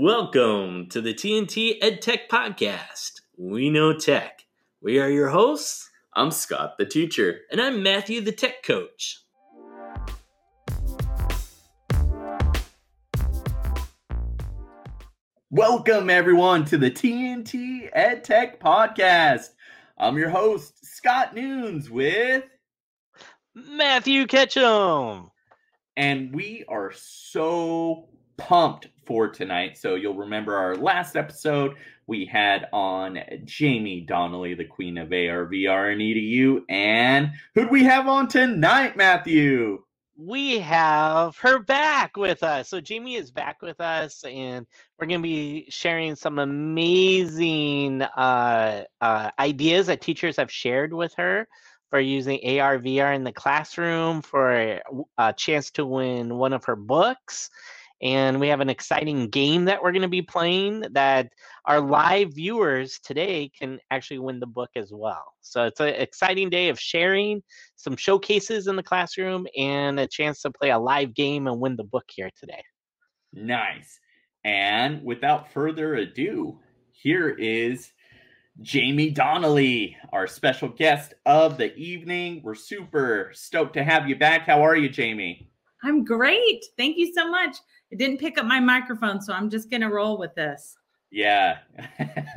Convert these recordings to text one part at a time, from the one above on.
Welcome to the TNT EdTech Podcast. We know tech. We are your hosts. I'm Scott, the teacher. And I'm Matthew, the tech coach. Welcome, everyone, to the TNT EdTech Podcast. I'm your host, Scott Noons, with Matthew Ketchum. And we are so pumped for tonight. So you'll remember our last episode, we had on Jamie Donally, the queen of AR, VR, and EDU. And who'd we have on tonight, Matthew? We have her back with us. So Jamie is back with us, and we're going to be sharing some amazing uh, uh, ideas that teachers have shared with her for using AR, VR in the classroom for a chance to win one of her books and we have an exciting game that we're going to be playing that our live viewers today can actually win the book as well. So it's an exciting day of sharing some showcases in the classroom and a chance to play a live game and win the book here today. Nice. And without further ado, here is Jamie Donally, our special guest of the evening. We're super stoked to have you back. How are you, Jamie? I'm great. Thank you so much. It didn't pick up my microphone, so I'm just gonna roll with this. Yeah.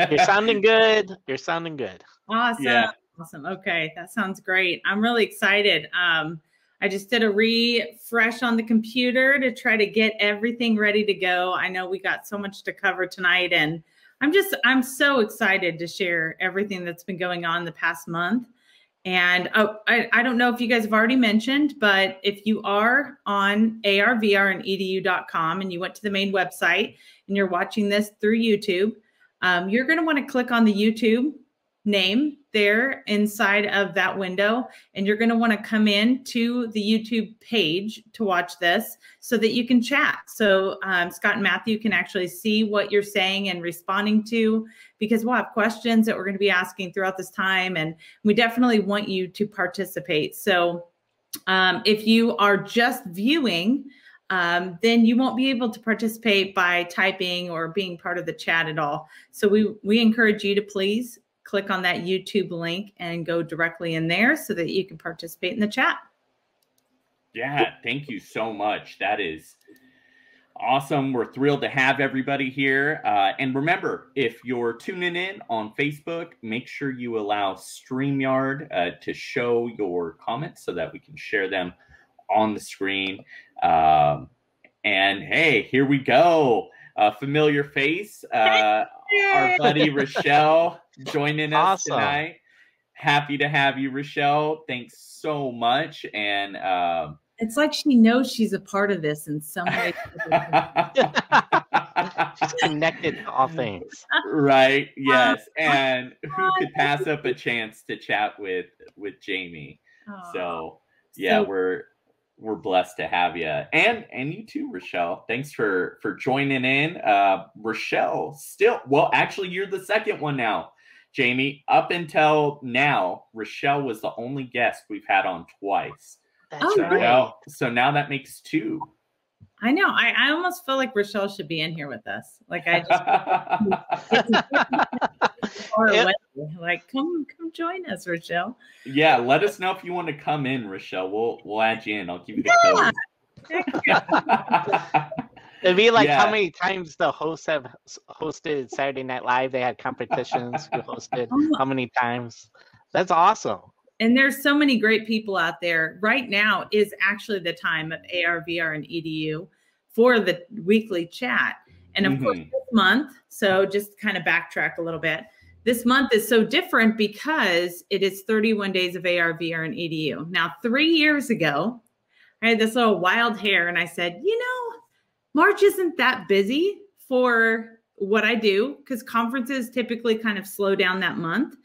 You're sounding good. You're sounding good. Awesome. Yeah. Awesome. Okay, that sounds great. I'm really excited. Um, I just did a refresh on the computer to try to get everything ready to go. I know we got so much to cover tonight, and I'm just I'm so excited to share everything that's been going on the past month. And oh, I, I don't know if you guys have already mentioned, but if you are on ARVR and edu.com and you went to the main website and you're watching this through YouTube, um, you're going to want to click on the YouTube name there inside of that window. And you're going to want to come in to the YouTube page to watch this so that you can chat. So um, Scott and Matthew can actually see what you're saying and responding to because we'll have questions that we're going to be asking throughout this time. And we definitely want you to participate. So um, if you are just viewing, um, then you won't be able to participate by typing or being part of the chat at all. So we we encourage you to please click on that YouTube link and go directly in there so that you can participate in the chat. Yeah, thank you so much. That is awesome. We're thrilled to have everybody here. Uh, and remember, if you're tuning in on Facebook, make sure you allow StreamYard uh, to show your comments so that we can share them on the screen. Um, and hey, here we go. A familiar face, uh, our buddy Rochelle joining us awesome. tonight. Happy to have you, Rochelle. Thanks so much. And um, it's like she knows she's a part of this in some way. she's connected to all things. Right. Yes. And who could pass up a chance to chat with with Jamie? So yeah, so- we're we're blessed to have you and and you too rochelle thanks for for joining in uh rochelle still well actually you're the second one now Jamie, up until now, Rochelle was the only guest we've had on twice. That's oh, so, right. now, so now that makes two. I know. I, I almost feel like Rochelle should be in here with us. Like I just yep. like come come join us, Rochelle. Yeah, let us know if you want to come in, Rochelle. We'll we'll add you in. I'll give you the yeah. code. It'd be like yeah. how many times the hosts have hosted Saturday Night Live. They had competitions who hosted oh. how many times. That's awesome. And there's so many great people out there. Right now is actually the time of AR, VR, and EDU for the weekly chat. And of mm-hmm. course, this month, so just kind of backtrack a little bit. This month is so different because it is 31 days of AR, VR, and EDU. Now, three years ago, I had this little wild hair and I said, you know, March isn't that busy for what I do because conferences typically kind of slow down that month,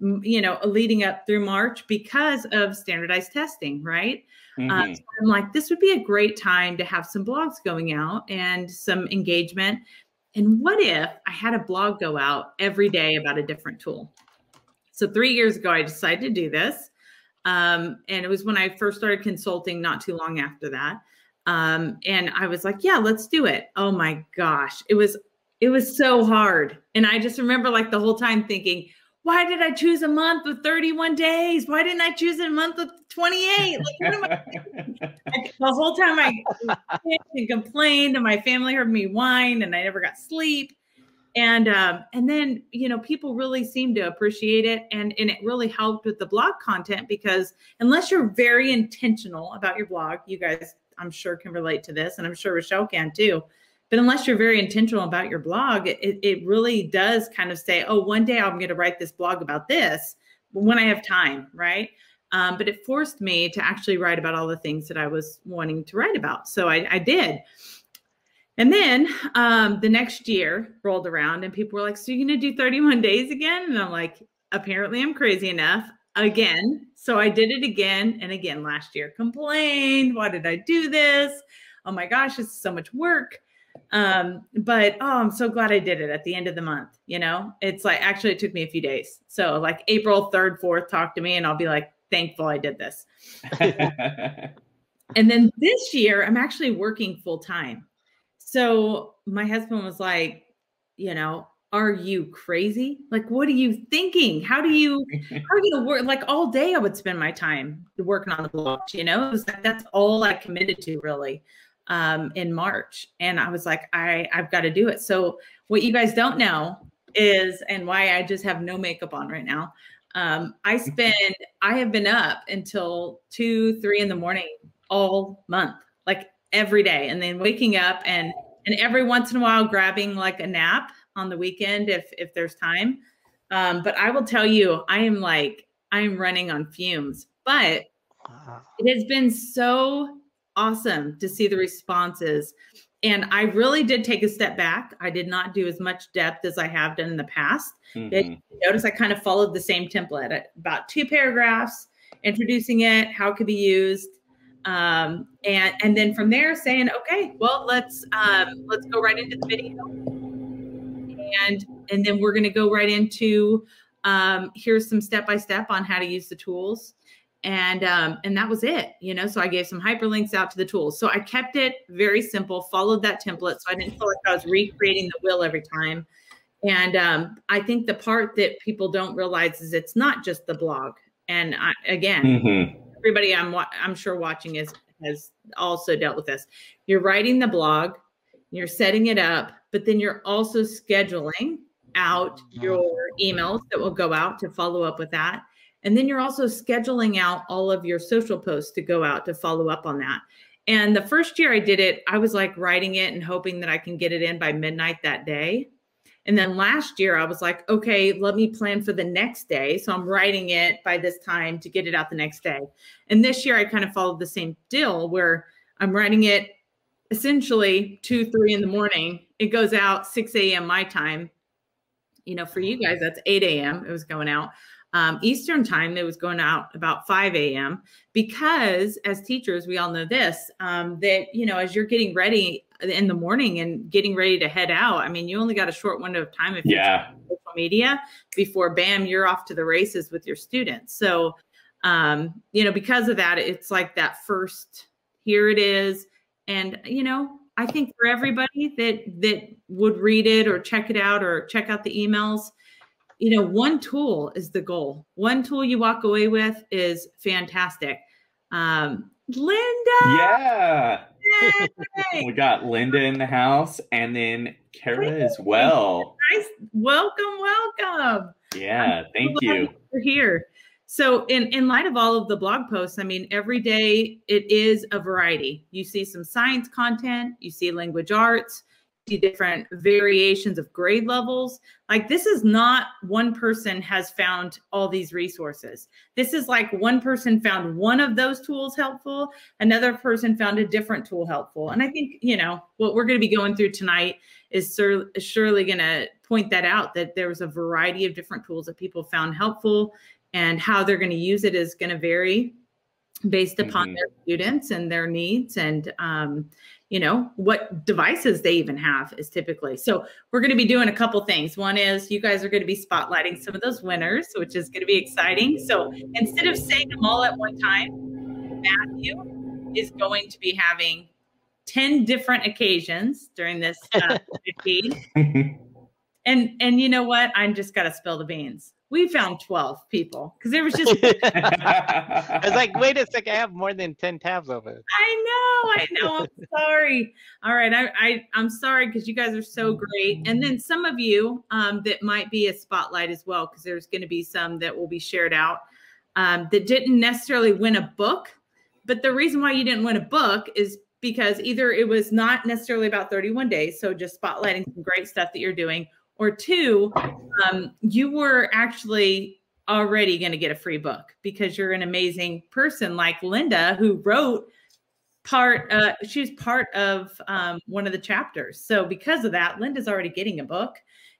you know, leading up through March because of standardized testing, right? Mm-hmm. Uh, so I'm like, this would be a great time to have some blogs going out and some engagement. And what if I had a blog go out every day about a different tool? So three years ago, I decided to do this. Um, and it was when I first started consulting, not too long after that. Um, and I was like, yeah, let's do it. Oh my gosh. It was It was so hard. And I just remember like the whole time thinking, why did I choose a month with 31 days? Why didn't I choose a month with 28? Like, what am I the whole time I and complained, and my family heard me whine, and I never got sleep. And um, and then you know people really seemed to appreciate it, and and it really helped with the blog content because unless you're very intentional about your blog, you guys I'm sure can relate to this, and I'm sure Rochelle can too but unless you're very intentional about your blog, it, it really does kind of say, oh, one day I'm going to write this blog about this when I have time, right? Um, but it forced me to actually write about all the things that I was wanting to write about. So I, I did. And then um, the next year rolled around and people were like, So you're going to do 31 days again? And I'm like, Apparently I'm crazy enough again. So I did it again and again last year. Complained, why did I do this? Oh my gosh, it's so much work. Um, but oh, I'm so glad I did it at the end of the month. You know, it's like actually it took me a few days. So like April 3rd, 4th, talk to me and I'll be like, thankful I did this. and then this year, I'm actually working full time. So my husband was like, you know, are you crazy? Like, what are you thinking? How do you, how are you work? Like all day I would spend my time working on the blog, you know, like, that's all I committed to really um, in March. And I was like, I, I've got to do it. So what you guys don't know is, and why I just have no makeup on right now. Um, I spend, I have been up until two, three in the morning all month, like every day. And then waking up and, and every once in a while grabbing like a nap on the weekend if, if there's time. Um, but I will tell you, I am like, I am running on fumes, but it has been so awesome to see the responses. And I really did take a step back. I did not do as much depth as I have done in the past. Mm-hmm. notice I kind of followed the same template about two paragraphs, introducing it, how it could be used. Um, and and then from there saying, okay, well, let's um, let's go right into the video. And and then we're gonna go right into um, here's some step by step on how to use the tools and um, and that was it you know? So i gave some hyperlinks out to the tools. So i kept it very simple followed that template so i didn't feel like i was recreating the wheel every time. And um, i think the part that people don't realize is it's not just the blog. And I, again mm-hmm. everybody i'm i'm sure watching is has also dealt with this. You're writing the blog you're setting it up but then you're also scheduling out your emails that will go out to follow up with that and then you're also scheduling out all of your social posts to go out to follow up on that. And the first year I did it, I was like writing it and hoping that I can get it in by midnight that day. And then last year I was like, okay, let me plan for the next day. So I'm writing it by this time to get it out the next day. And this year I kind of followed the same deal where I'm writing it essentially two, three in the morning. It goes out 6 a.m. my time. You know, for you guys, that's 8 a.m. It was going out um, Eastern time, it was going out about 5 a.m. Because as teachers, we all know this um, that, you know, as you're getting ready in the morning and getting ready to head out, I mean, you only got a short window of time if yeah. you're social media before bam, you're off to the races with your students. So, um, you know, because of that, it's like that first here it is. And, you know, I think for everybody that that would read it or check it out or check out the emails, you know, one tool is the goal. One tool you walk away with is fantastic. Um, Linda. Yeah. we got Linda in the house and then Kara as well. Nice. Welcome, welcome. Yeah, thank you. You're here. So in, in light of all of the blog posts, I mean, every day it is a variety. You see some science content, you see language arts, different variations of grade levels. Like this is not one person has found all these resources. This is like one person found one of those tools helpful, another person found a different tool helpful. And I think, you know, what we're going to be going through tonight is sur- surely going to point that out that there was a variety of different tools that people found helpful and how they're going to use it is going to vary based upon mm-hmm. their students and their needs and um, you know what devices they even have is typically so we're going to be doing a couple things one is you guys are going to be spotlighting some of those winners which is going to be exciting so instead of saying them all at one time matthew is going to be having 10 different occasions during this uh, feed. And and you know what? I'm just gotta spill the beans. We found 12 people because there was just I was like, wait a second, I have more than 10 tabs open. I know, I know. I'm sorry. All right, I, I I'm sorry because you guys are so great. And then some of you um, that might be a spotlight as well, because there's going to be some that will be shared out um, that didn't necessarily win a book. But the reason why you didn't win a book is because either it was not necessarily about 31 days, so just spotlighting some great stuff that you're doing, or two, um, you were actually already going to get a free book because you're an amazing person like Linda who wrote part uh she was part of um one of the chapters. So because of that linda's already getting a book.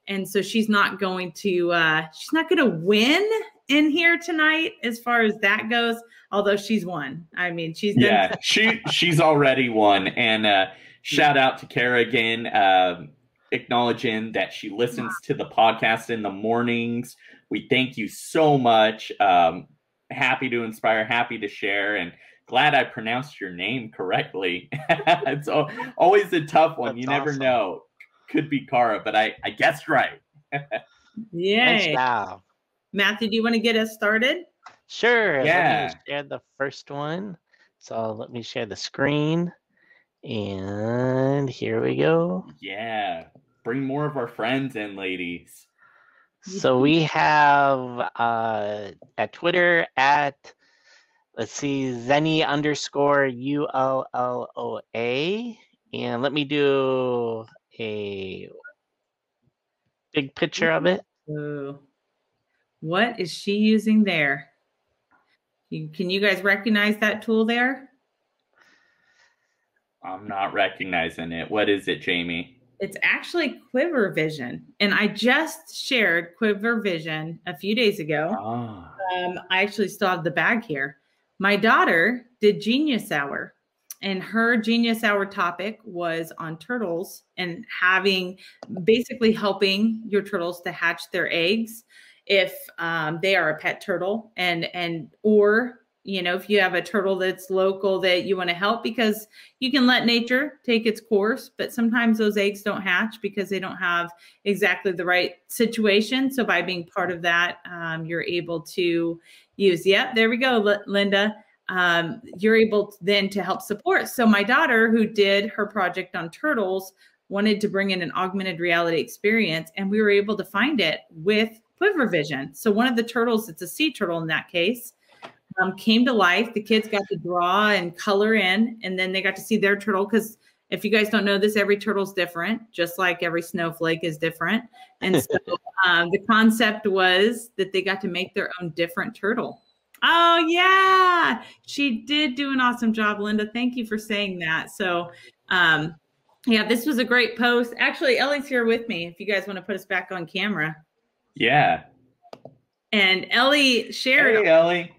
And so she's not going to uh she's not going to win in here tonight as far as that goes although she's won. I mean she's yeah, she she's already won. And uh, shout out to Kara again, um, acknowledging that she listens to the podcast in the mornings. We thank you so much. Um, happy to inspire, happy to share, and glad I pronounced your name correctly. it's al- always a tough one. That's you never awesome. know. Could be Cara, but I I guessed right. Nice yay matthew do you want to get us started Sure. Let Yeah. me share the first one. So let me share the screen. And here we go. Yeah, bring more of our friends in, ladies. So we have uh, at Twitter at let's see Zenny underscore U L L O A, and let me do a big picture of it. Ooh. what is she using there can you guys recognize that tool there I'm not recognizing it. What is it, Jamie? It's actually Quiver Vision. And I just shared Quiver Vision a few days ago. Ah, Um, I actually still have the bag here. My daughter did Genius Hour, and her Genius Hour topic was on turtles and having basically helping your turtles to hatch their eggs if um, they are a pet turtle and and or you know if you have a turtle that's local that you want to help because you can let nature take its course but sometimes those eggs don't hatch because they don't have exactly the right situation. So by being part of that um, you're able to use yep there we go linda. Um, you're able to- then to help support. So my daughter who did her project on turtles wanted to bring in an augmented reality experience and we were able to find it with quiver vision. So one of the turtles it's a sea turtle in that case um, came to life. The kids got to draw and color in, and then they got to see their turtle. Because if you guys don't know this, every turtle's different, just like every snowflake is different. And so um, the concept was that they got to make their own different turtle. Oh yeah, she did do an awesome job, Linda. Thank you for saying that. So, um, yeah, this was a great post. Actually, Ellie's here with me. If you guys want to put us back on camera, yeah. and Ellie shared, Hey, Ellie.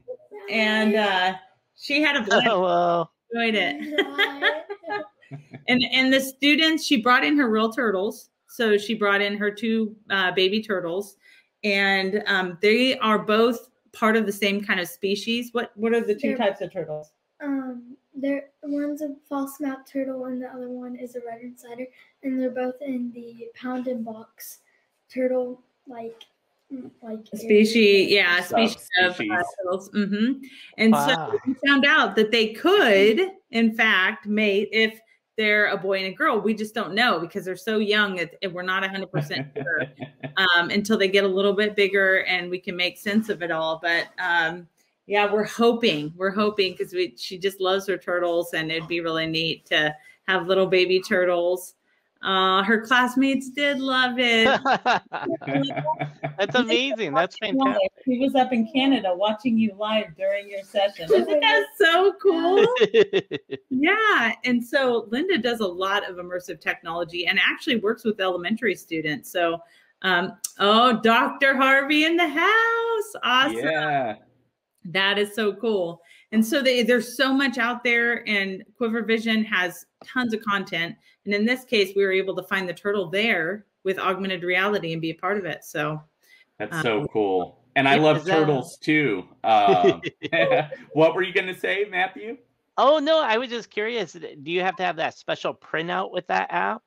And uh, she had a blast. Hello. enjoyed it. and and the students, she brought in her real turtles. So she brought in her two uh, baby turtles, and um, they are both part of the same kind of species. What what are the 2 They're- types of turtles? Um, there one's a false map turtle and the other one is a red insider, and they're both in the pound and box turtle like like Species, yeah, species of uh, Mm-hmm. And Wow. so we found out that they could, in fact, mate if they're a boy and a girl. We just don't know because they're so young. It, it- we're not 100% sure. um, until they get a little bit bigger and we can make sense of it all. But um, yeah, we're hoping, we're hoping because we she just loves her turtles and it'd be really neat to have little baby turtles. Uh, her classmates did love it. That's amazing. That's fantastic. He was up in Canada watching you live during your session. Isn't that so cool? Yeah. And so Linda does a lot of immersive technology and actually works with elementary students. So, um, oh, Dr. Harvey in the house. Awesome. yeah. That is so cool. And so they, there's so much out there, and Quiver Vision has tons of content. And in this case, we were able to find the turtle there with augmented reality and be a part of it. So, That's so cool. And I love is that- turtles too. Um, what were you going to say, Matthew? Oh no, I was just curious. Do you have to have that special printout with that app?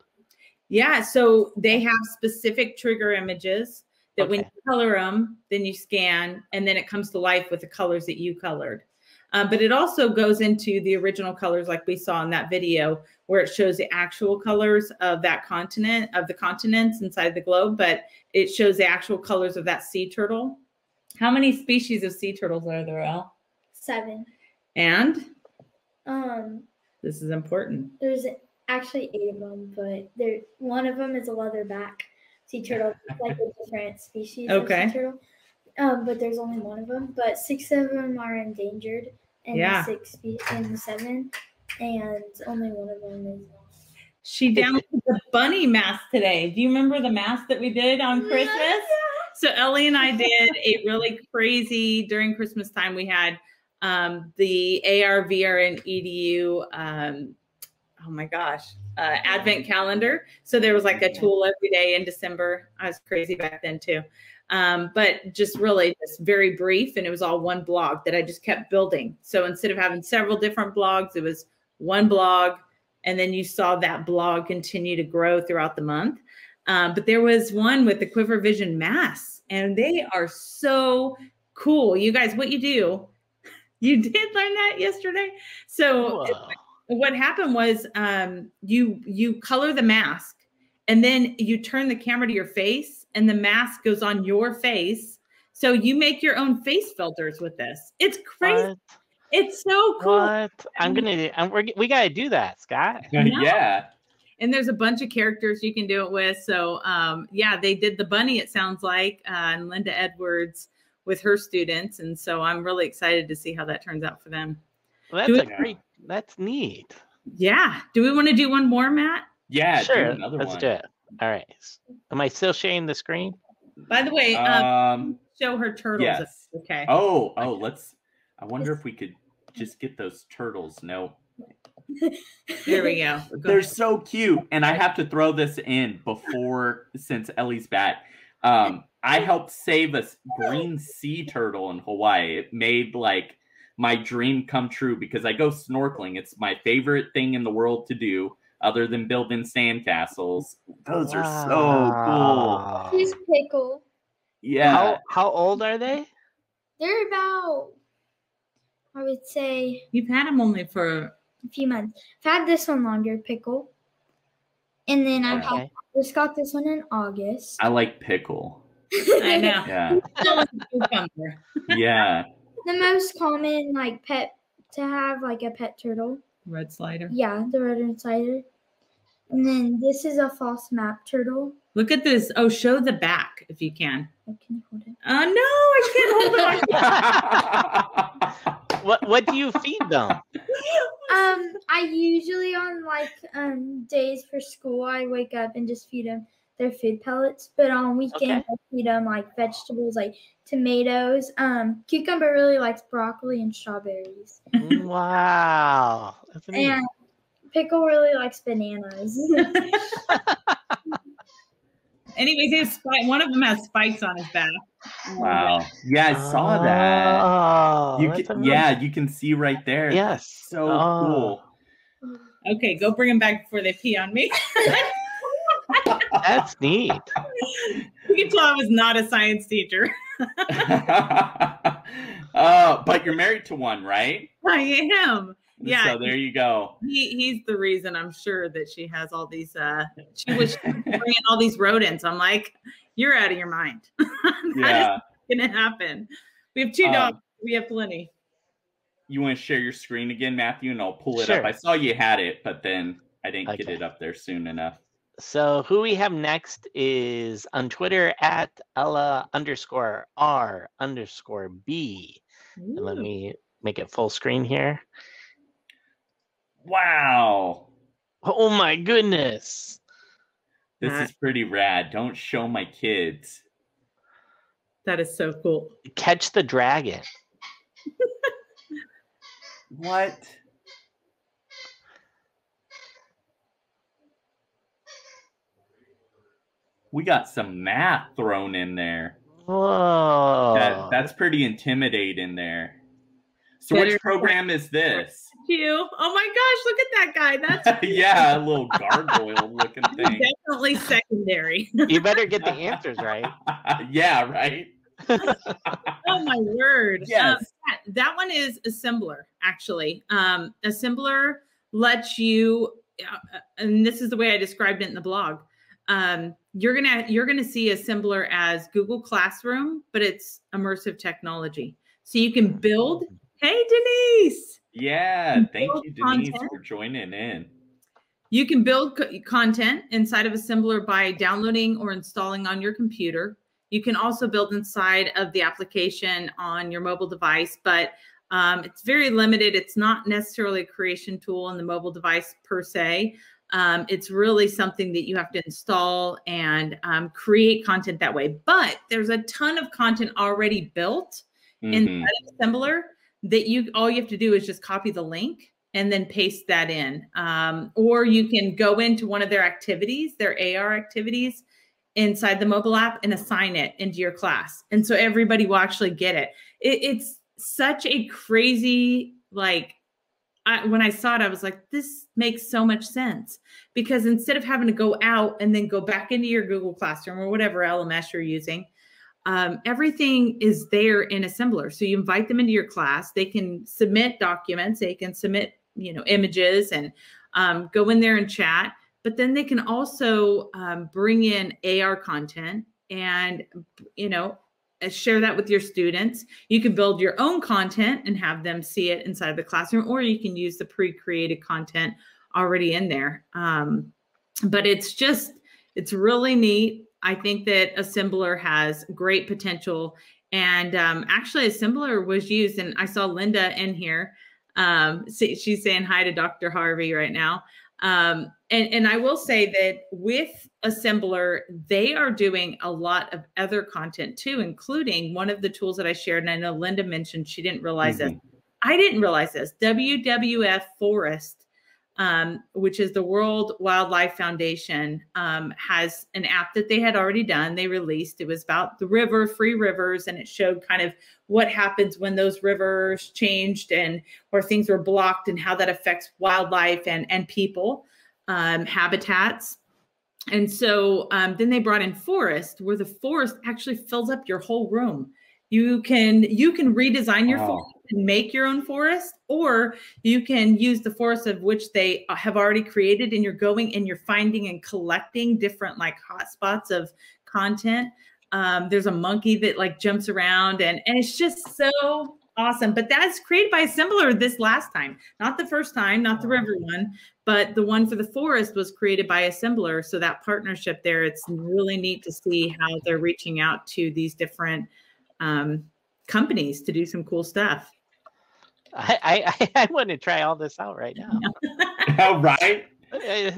Yeah, so they have specific trigger images that when you color them, then you scan, and then it comes to life with the colors that you colored. Uh, but it also goes into the original colors, like we saw in that video, where it shows the actual colors of that continent, of the continents inside the globe, but it shows the actual colors of that sea turtle. How many species of sea turtles are there, El? Seven. And Um, this is important. there's actually eight of them, but there one of them is a leatherback sea turtle, it's like a different species Okay. of sea turtle. Um, but there's only one of them. But six of them are endangered, and Yeah. six and seven, and only one of them is. She downloaded the bunny mask today. Do you remember the mask that we did on Christmas? So Ellie and I did a really crazy during Christmas time. We had um, the AR, VR, and EDU. Um, oh my gosh, uh, Advent calendar. So there was like a tool every day in December. I was crazy back then too. Um, but just really just very brief, and it was all one blog that I just kept building. So instead of having several different blogs, it was one blog, and then you saw that blog continue to grow throughout the month. Um, but there was one with the Quiver Vision masks, and they are so cool. You guys, what you do? You did learn that yesterday. So Whoa. what happened was um, you you color the mask, and then you turn the camera to your face, and the mask goes on your face. So you make your own face filters with this. It's crazy. What? It's so cool. What? I'm gonna. I'm, we're, we gotta do that, Scott. yeah. and there's a bunch of characters you can do it with. So um, yeah, they did the bunny. It sounds like uh, and Linda Edwards with her students, and so I'm really excited to see how that turns out for them. Well, that's it- a great. That's neat. Yeah. Do we want to do one more, Matt? Yeah. do sure. another Let's one. do it. All right. Am I still sharing the screen? By the way, um, Um. show her turtles. Yes. Okay. Oh. Oh. Let's. I wonder if we could just get those turtles. No. There we go. Go They're ahead. so cute, and I have to throw this in before since Ellie's back. Um, I helped save a green sea turtle in Hawaii. It made like my dream come true because I go snorkeling. It's my favorite thing in the world to do, other than building sandcastles. Those are so cool. Wow. Here's pickle. Yeah. How how old are they? They're about, I would say, You've had them only for a few months. I've had this one longer, pickle, and then I've had, Okay. just got this one in August. I like pickle. I know. Yeah. Still like a cucumber. Yeah. the most common like pet to have like a pet turtle. Red slider. Yeah, the red slider. And then this is a false map turtle. Look at this. Oh, show the back if you can. I can you hold it. Oh no, I can't hold it. what what do you feed them? Um, I usually on like um days for school, I wake up and just feed them their food pellets. But on weekends, I feed them like vegetables, like tomatoes. Um, cucumber really likes broccoli and strawberries, wow. That's neat. and pickle really likes bananas. Anyways, they have spike. One of them has spikes on his back. wow. Yeah, I saw that. Oh, You can, yeah, you can see right there. Yes. So Oh. cool. Okay, go bring them back before they pee on me. That's neat. you can tell I was not a science teacher. uh, but you're married to one, right? I am. Yeah. So there you go. He he's the reason I'm sure that she has all these. uh She was bringing all these rodents. I'm like, you're out of your mind. That Yeah. is gonna happen. We have two Um, dogs. We have plenty. You want to share your screen again, Matthew, and I'll pull it Sure. up. I saw you had it, but then I didn't get it up there soon enough. So who we have next is on Twitter at Ella underscore R underscore B. And let me make it full screen here. Wow. Oh my goodness. This Matt. is pretty rad. Don't show my kids. That is so cool. Catch the dragon. What? We got some math thrown in there. Whoa. That, that's pretty intimidating there. So Better- which program is this? You. Oh my gosh, look at that guy. That's yeah, a little gargoyle looking thing. definitely secondary. You better get the answers right. yeah, right. oh my word. Yes. Um, that, that one is Assemblr, actually. Um, Assemblr lets you, uh, and this is the way I described it in the blog. Um, you're gonna you're gonna see assembler as Google Classroom, but it's immersive technology. So you can build. Hey, Denise. Yeah, thank you, Denise, content. for joining in. You can build co- content inside of Assemblr by downloading or installing on your computer. You can also build inside of the application on your mobile device, but um, it's very limited. It's not necessarily a creation tool in the mobile device per se. Um, it's really something that you have to install and um, create content that way. But there's a ton of content already built Mhm. inside of Assemblr that you all you have to do is just copy the link and then paste that in. Um, or you can go into one of their activities, their AR activities inside the mobile app and assign it into your class. And so everybody will actually get it. it it's such a crazy, like, I, when I saw it, I was like, this makes so much sense because instead of having to go out and then go back into your Google Classroom or whatever LMS you're using, um, everything is there in Assemblr. So you invite them into your class. They can submit documents. They can submit you know images and um, go in there and chat. But then they can also um, bring in ar content and you know uh, share that with your students. You can build your own content and have them see it inside the classroom or you can use the pre-created content already in there. Um, but it's just it's really neat I think that Assemblr has great potential. And um, actually, Assemblr was used, and I saw Linda in here. Um, she's saying hi to Dr. Harvey right now. Um, and, and I will say that with Assemblr, they are doing a lot of other content too, including one of the tools that I shared. And I know Linda mentioned she didn't realize this. Mhm. I didn't realize this. WWF Forest, um, which is the World Wildlife Foundation, um, has an app that they had already done. They released. It was about the river, free rivers, and it showed kind of what happens when those rivers changed and or things were blocked and how that affects wildlife and and people um, habitats. And so um, then they brought in forest, where the forest actually fills up your whole room. You can you can redesign your Wow. forest and make your own forest, or you can use the forest of which they uh, have already created, and you're going and you're finding and collecting different like hotspots of content. Um, there's a monkey that like jumps around, and and it's just so awesome. But that's created by Assemblr this last time, not the first time, not the river one, but the one for the forest was created by Assemblr. So that partnership there, it's really neat to see how they're reaching out to these different um, companies to do some cool stuff. I, I, I want to try all this out right now. all right. It,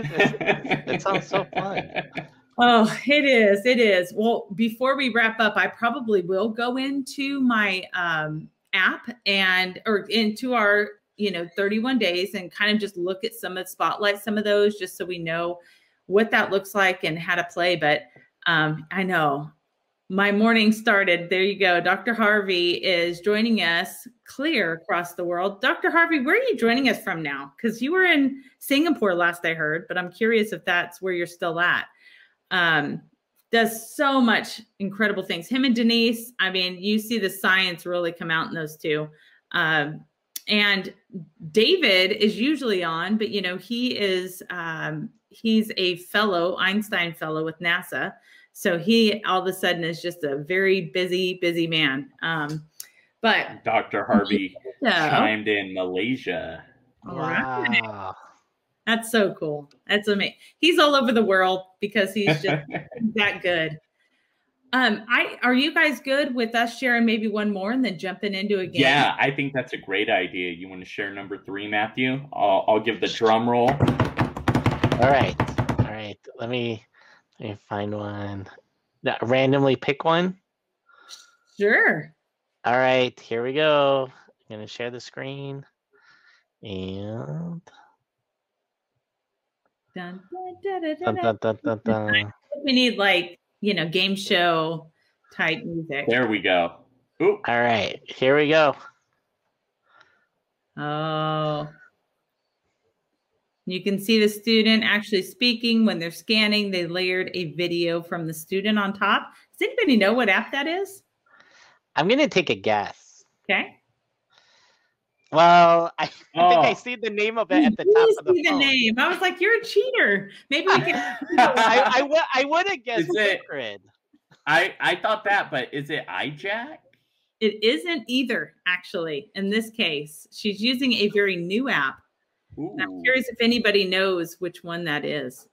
it sounds so fun. Oh, it is. It is. Well, before we wrap up, I probably will go into my um, app and or into our you know 31 days and kind of just look at some of spotlight some of those just so we know what that looks like and how to play. But um, I know my morning started. There you go. Dr. Harvey is joining us clear across the world. Dr. Harvey, where are you joining us from now? Because you were in Singapore last I heard, but I'm curious if that's where you're still at um, does so much incredible things. Him and Denise, I mean, you see the science really come out in those two. Um, and David is usually on, but you know, he is um, he's a fellow, Einstein fellow with NASA. So he all of a sudden is just a very busy, busy man. Um, but Dr. Harvey yeah, chimed in Malaysia. all right. Wow. That's so cool. That's amazing. He's all over the world because he's just that good. Um, I are you guys good with us sharing maybe one more and then jumping into a game? yeah, I think that's a great idea. You want to share number three, Matthew? I'll, I'll give the drum roll. All right. All right. Let me you find one. Randomly pick one. Sure. All right, here we go. I'm gonna share the screen. And dun, dun, dun, we need like you know game show type music. There we go. Ooh. All right, here we go. Oh. You can see the student actually speaking when they're scanning. They layered a video from the student on top. Does anybody know what app that is? I'm gonna take a guess. Okay. Well, I, I think I Oh. see the name of it at the You top of the see the phone. name. I was like, you're a cheater. Maybe we can. I, I, would I would have guessed Is it- I I thought that, but is it iJack? it isn't either, actually, in this case. She's using a very new app. And I'm curious if anybody knows which one that is.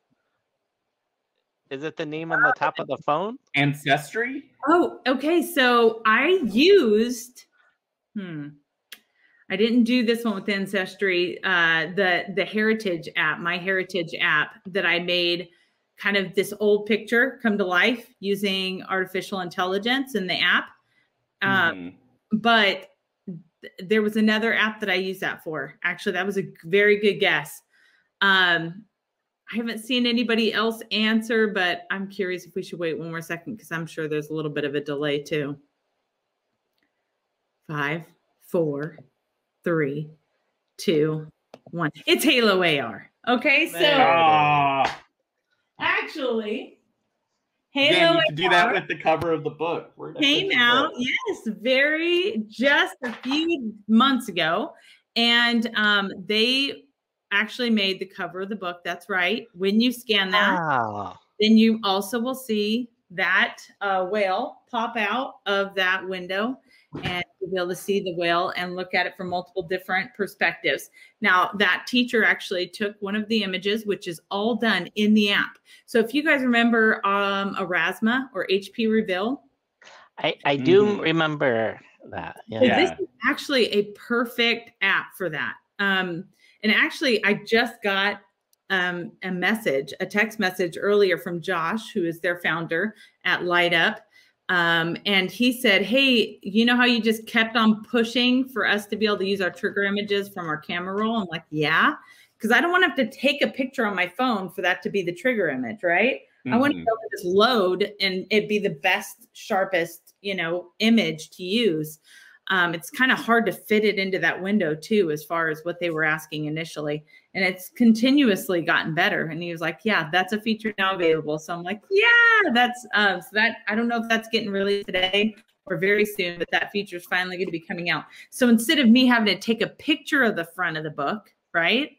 Is it the name on the top of the phone? Ancestry? Oh, okay. So I used, hmm, I didn't do this one with Ancestry. Uh, the the Heritage app, my Heritage app that I made, kind of this old picture come to life using artificial intelligence in the app. Um, Mhm. but th- there was another app that I used that for. Actually, that was a very good guess. Um, I haven't seen anybody else answer, but I'm curious if we should wait one more second because I'm sure there's a little bit of a delay too. Five, four, three, two, one. It's Halo AR. Okay, so There. Ah, actually, Halo again, you can do that with the cover of the book. Came out yes very just a few months ago. And um, they actually made the cover of the book. That's right. When you scan that Wow. then you also will see that uh, whale pop out of that window. And you'll be able to see the whale and look at it from multiple different perspectives. Now, that teacher actually took one of the images, which is all done in the app. So if you guys remember um, Aurasma or HP Reveal, I, I do Mhm. remember that. Yeah. so Yeah. this is actually a perfect app for that. Um, and actually, I just got um, a message, a text message earlier from Josh, who is their founder at Light Up. Um, and he said, Hey, you know how you just kept on pushing for us to be able to use our trigger images from our camera roll? I'm like, Yeah, because I don't want to have to take a picture on my phone for that to be the trigger image, right? I want to be able to just load and it be the best, sharpest, you know, image to use. Um, it's kind of hard to fit it into that window too, as far as what they were asking initially. And it's continuously gotten better. And he was like, "Yeah, that's a feature now available." So I'm like, "Yeah, that's uh, so that I don't know if that's getting released today or very soon, but that feature is finally going to be coming out." So instead of me having to take a picture of the front of the book, right?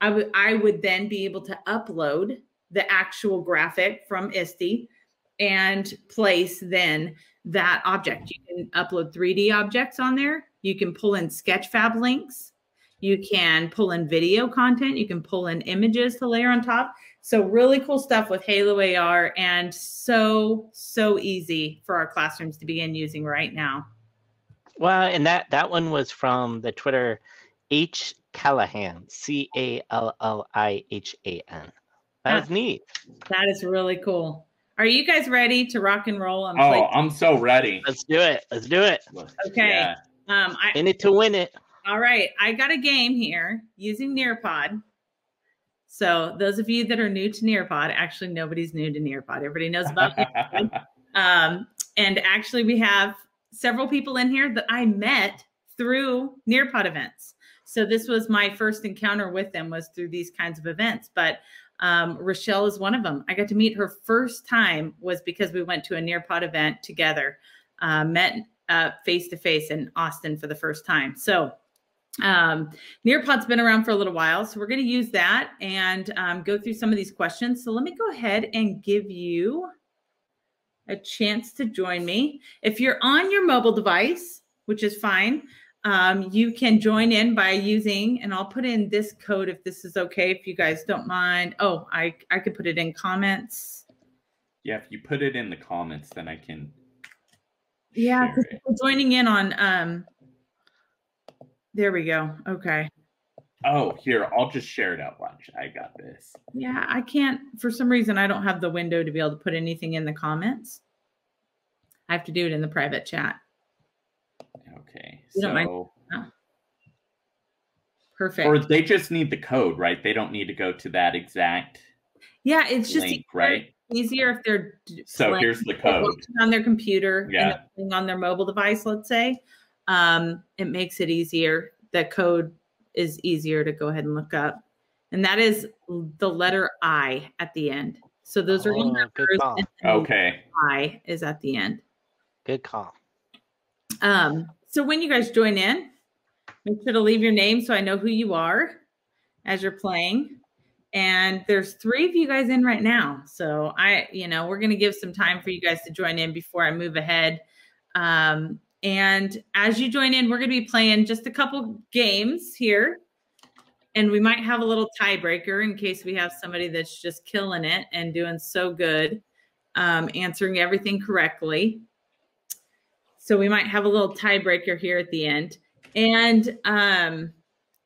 I would I would then be able to upload the actual graphic from ISTE and place then that object. You can upload 3D objects on there. You can pull in Sketchfab links. You can pull in video content. You can pull in images to layer on top. So really cool stuff with Halo AR and so, so easy for our classrooms to begin using right now. Well, and that that one was from the Twitter H Callihan, C A L L I H A N. That was neat. That is really cool. Are you guys ready to rock and roll and play? Oh, I'm so ready. Let's do it. Let's do it. Okay. Yeah. Um, I, In it to win it. All right, I got a game here using Nearpod. So those of you that are new to Nearpod, actually nobody's new to Nearpod. Everybody knows about Nearpod. Um, and actually, we have several people in here that I met through Nearpod events. So this was my first encounter with them was through these kinds of events. But um, Rochelle is one of them. I got to meet her first time was because we went to a Nearpod event together, uh, met face to face in Austin for the first time. So um, Nearpod's been around for a little while, so we're going to use that and um, go through some of these questions. So let me go ahead and give you a chance to join me. If you're on your mobile device, which is fine, um, you can join in by using, and I'll put in this code if this is okay, if you guys don't mind. Oh, I, I could put it in comments. yeah, if you put it in the comments, then I can. Yeah, share 'cause it. we're joining in on, um, there we go. Okay. Oh, here, I'll just share it out loud. I got this. Yeah, I can't, for some reason, I don't have the window to be able to put anything in the comments. I have to do it in the private chat. Okay. You don't mind- oh. Perfect. or they just need the code, right? They don't need to go to that exact yeah, it's just link, easier, right? easier if they're So here's the code. on their computer Yeah. and on their mobile device, let's say. Um, it makes it easier. The code is easier to go ahead and look up. and that is the letter I at the end. So those are all Oh, good numbers, call. Okay. I is at the end. Good call. Um, so when you guys join in, make sure to leave your name so I know who you are as you're playing. And there's three of you guys in right now. So I, you know, we're gonna give some time for you guys to join in before I move ahead. Um, and as you join in, we're gonna be playing just a couple games here. And we might have a little tiebreaker in case we have somebody that's just killing it and doing so good, um, answering everything correctly. So we might have a little tiebreaker here at the end. And um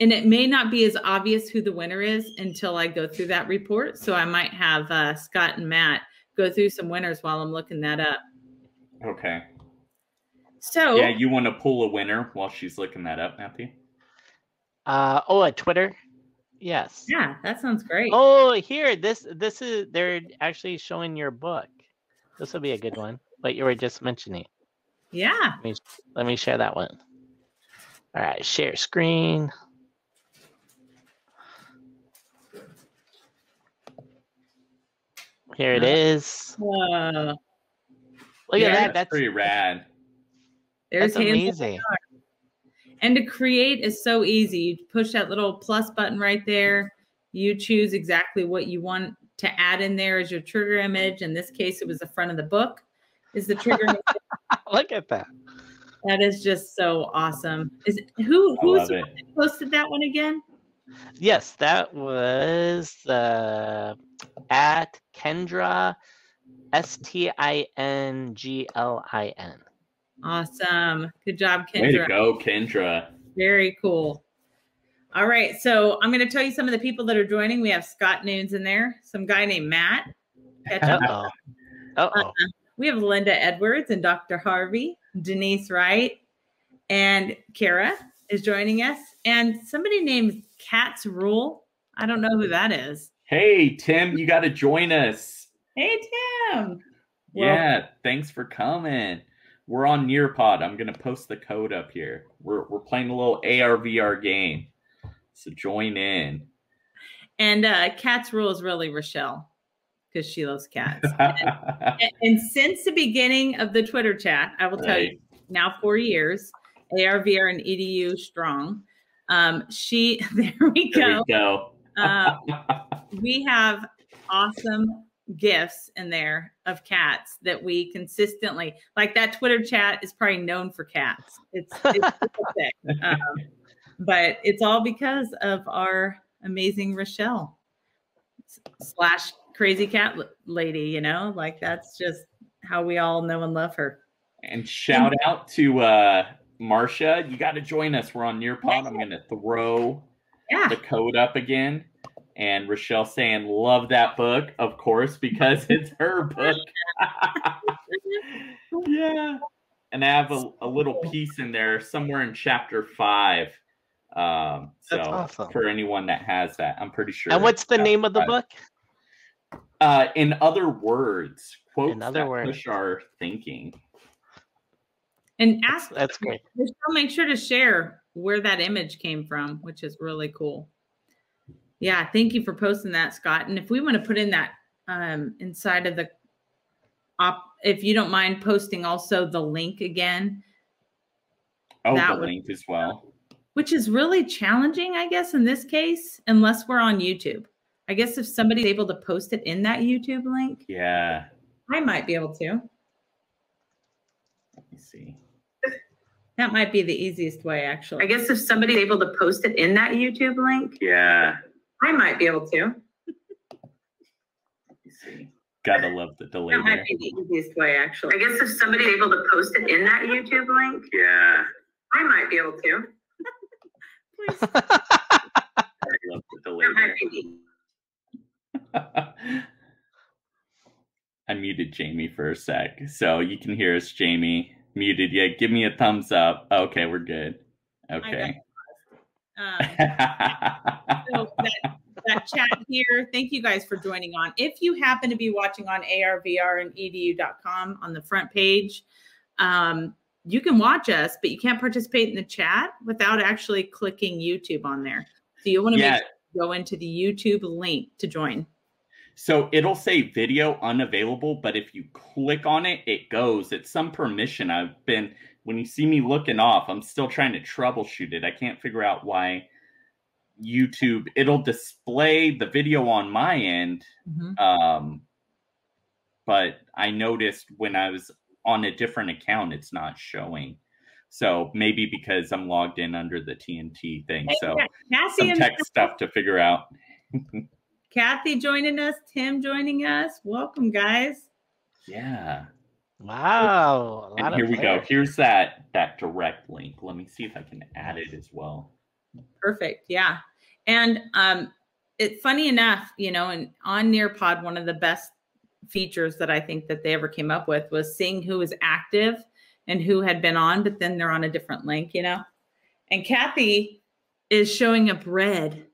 and it may not be as obvious who the winner is until I go through that report. So I might have uh, Scott and Matt go through some winners while I'm looking that up. Okay. So Yeah, you want to pull a winner while she's looking that up, Matthew? Uh, oh, at Twitter. Yes. yeah, that sounds great. Oh, here, this this is they're actually showing your book. This will be a good one. What you were just mentioning. Yeah. Let me let me share that one. All right, share screen. Here it is. Uh. Whoa. Look yeah, at that. That's That's pretty rad. There's that's amazing. And to create is so easy. You push that little plus button right there. You choose exactly what you want to add in there as your trigger image. In this case, it was the front of the book. Is the trigger image. Look at that. that is just so awesome. Is who I who's the one that posted that one again? Yes, that was uh, at Kendra, S T I N G L I N. Awesome. Good job, Kendra. Way to go, Kendra. Very cool. All right. So I'm going to tell you some of the people that are joining. We have Scott Noons in there, some guy named Matt. Uh oh. Uh oh. We have Linda Edwards and Dr. Harvey, Denise Wright, and Kara is joining us. And somebody named Cats Rule. I don't know who that is. Hey, Tim, you got to join us. Hey, Tim. Well, yeah, thanks for coming. We're on Nearpod. I'm gonna post the code up here. We're we're playing a little ARVR game, so join in. And uh, Cats Rule is really Rochelle because she loves cats. and, and since the beginning of the Twitter chat, I will tell you now four years, ARVR and EDU strong. Um, she, there we There go. we go. Uh, we have awesome gifts in there of cats that we consistently like that twitter chat is probably known for cats it's, it's um, but it's all because of our amazing rochelle slash crazy cat lady you know like that's just how we all know and love her and shout out to uh Marcia. You got to join us. We're on Nearpod. I'm gonna throw yeah the code up again. And Rochelle saying, "Love that book, of course, because it's her book." yeah, and I have a, a little piece in there somewhere in chapter five. Um, so That's awesome. for anyone that has that, I'm pretty sure. And what's the name of the five. book? Uh, in other words, quotes In other that words. push our thinking. and ask That's great. Make sure to share where that image came from, which is really cool. Yeah, thank you for posting that, Scott. And if we want to put in that um, inside of the op, if you don't mind posting also the link again, Oh, That the would- link as well. which is really challenging, I guess, in this case, unless we're on YouTube. I guess if somebody's able to post it in that YouTube link, Yeah. I might be able to. Let me see. That might be the easiest way, actually. I guess if somebody's able to post it in that YouTube link, Yeah. I might be able to. Let me see. Gotta love the delay That might there. be the easiest way, actually. I guess if somebody's able to post it in that YouTube link, Yeah. I might be able to. Please. I love the delay That might there. be I muted Jamie for a sec, so you can hear us, Jamie. Muted. Yeah, give me a thumbs up. Okay, we're good. Okay. Um, so that, that chat here. Thank you guys for joining on. If you happen to be watching on ARVR and edu.com on the front page, um, you can watch us, but you can't participate in the chat without actually clicking YouTube on there. So you want to yeah, make go into the YouTube link to join. So it'll say video unavailable, but if you click on it, it goes. It's some permission. I've been, when you see me looking off, I'm still trying to troubleshoot it. I can't figure out why YouTube, it'll display the video on my end. Mhm. Um, but I noticed when I was on a different account, it's not showing. So maybe because I'm logged in under the TNT thing. So Cassie some and tech stuff to figure out. Kathy joining us, Tim joining us. Welcome, guys. Yeah. Wow. a lot And of here we go. Here's that that direct link. Let me see if I can add it as well. Perfect. Yeah. And um it funny enough, you know, and on Nearpod, one of the best features that I think that they ever came up with was seeing who was active and who had been on, but then they're on a different link, you know. And Kathy is showing up red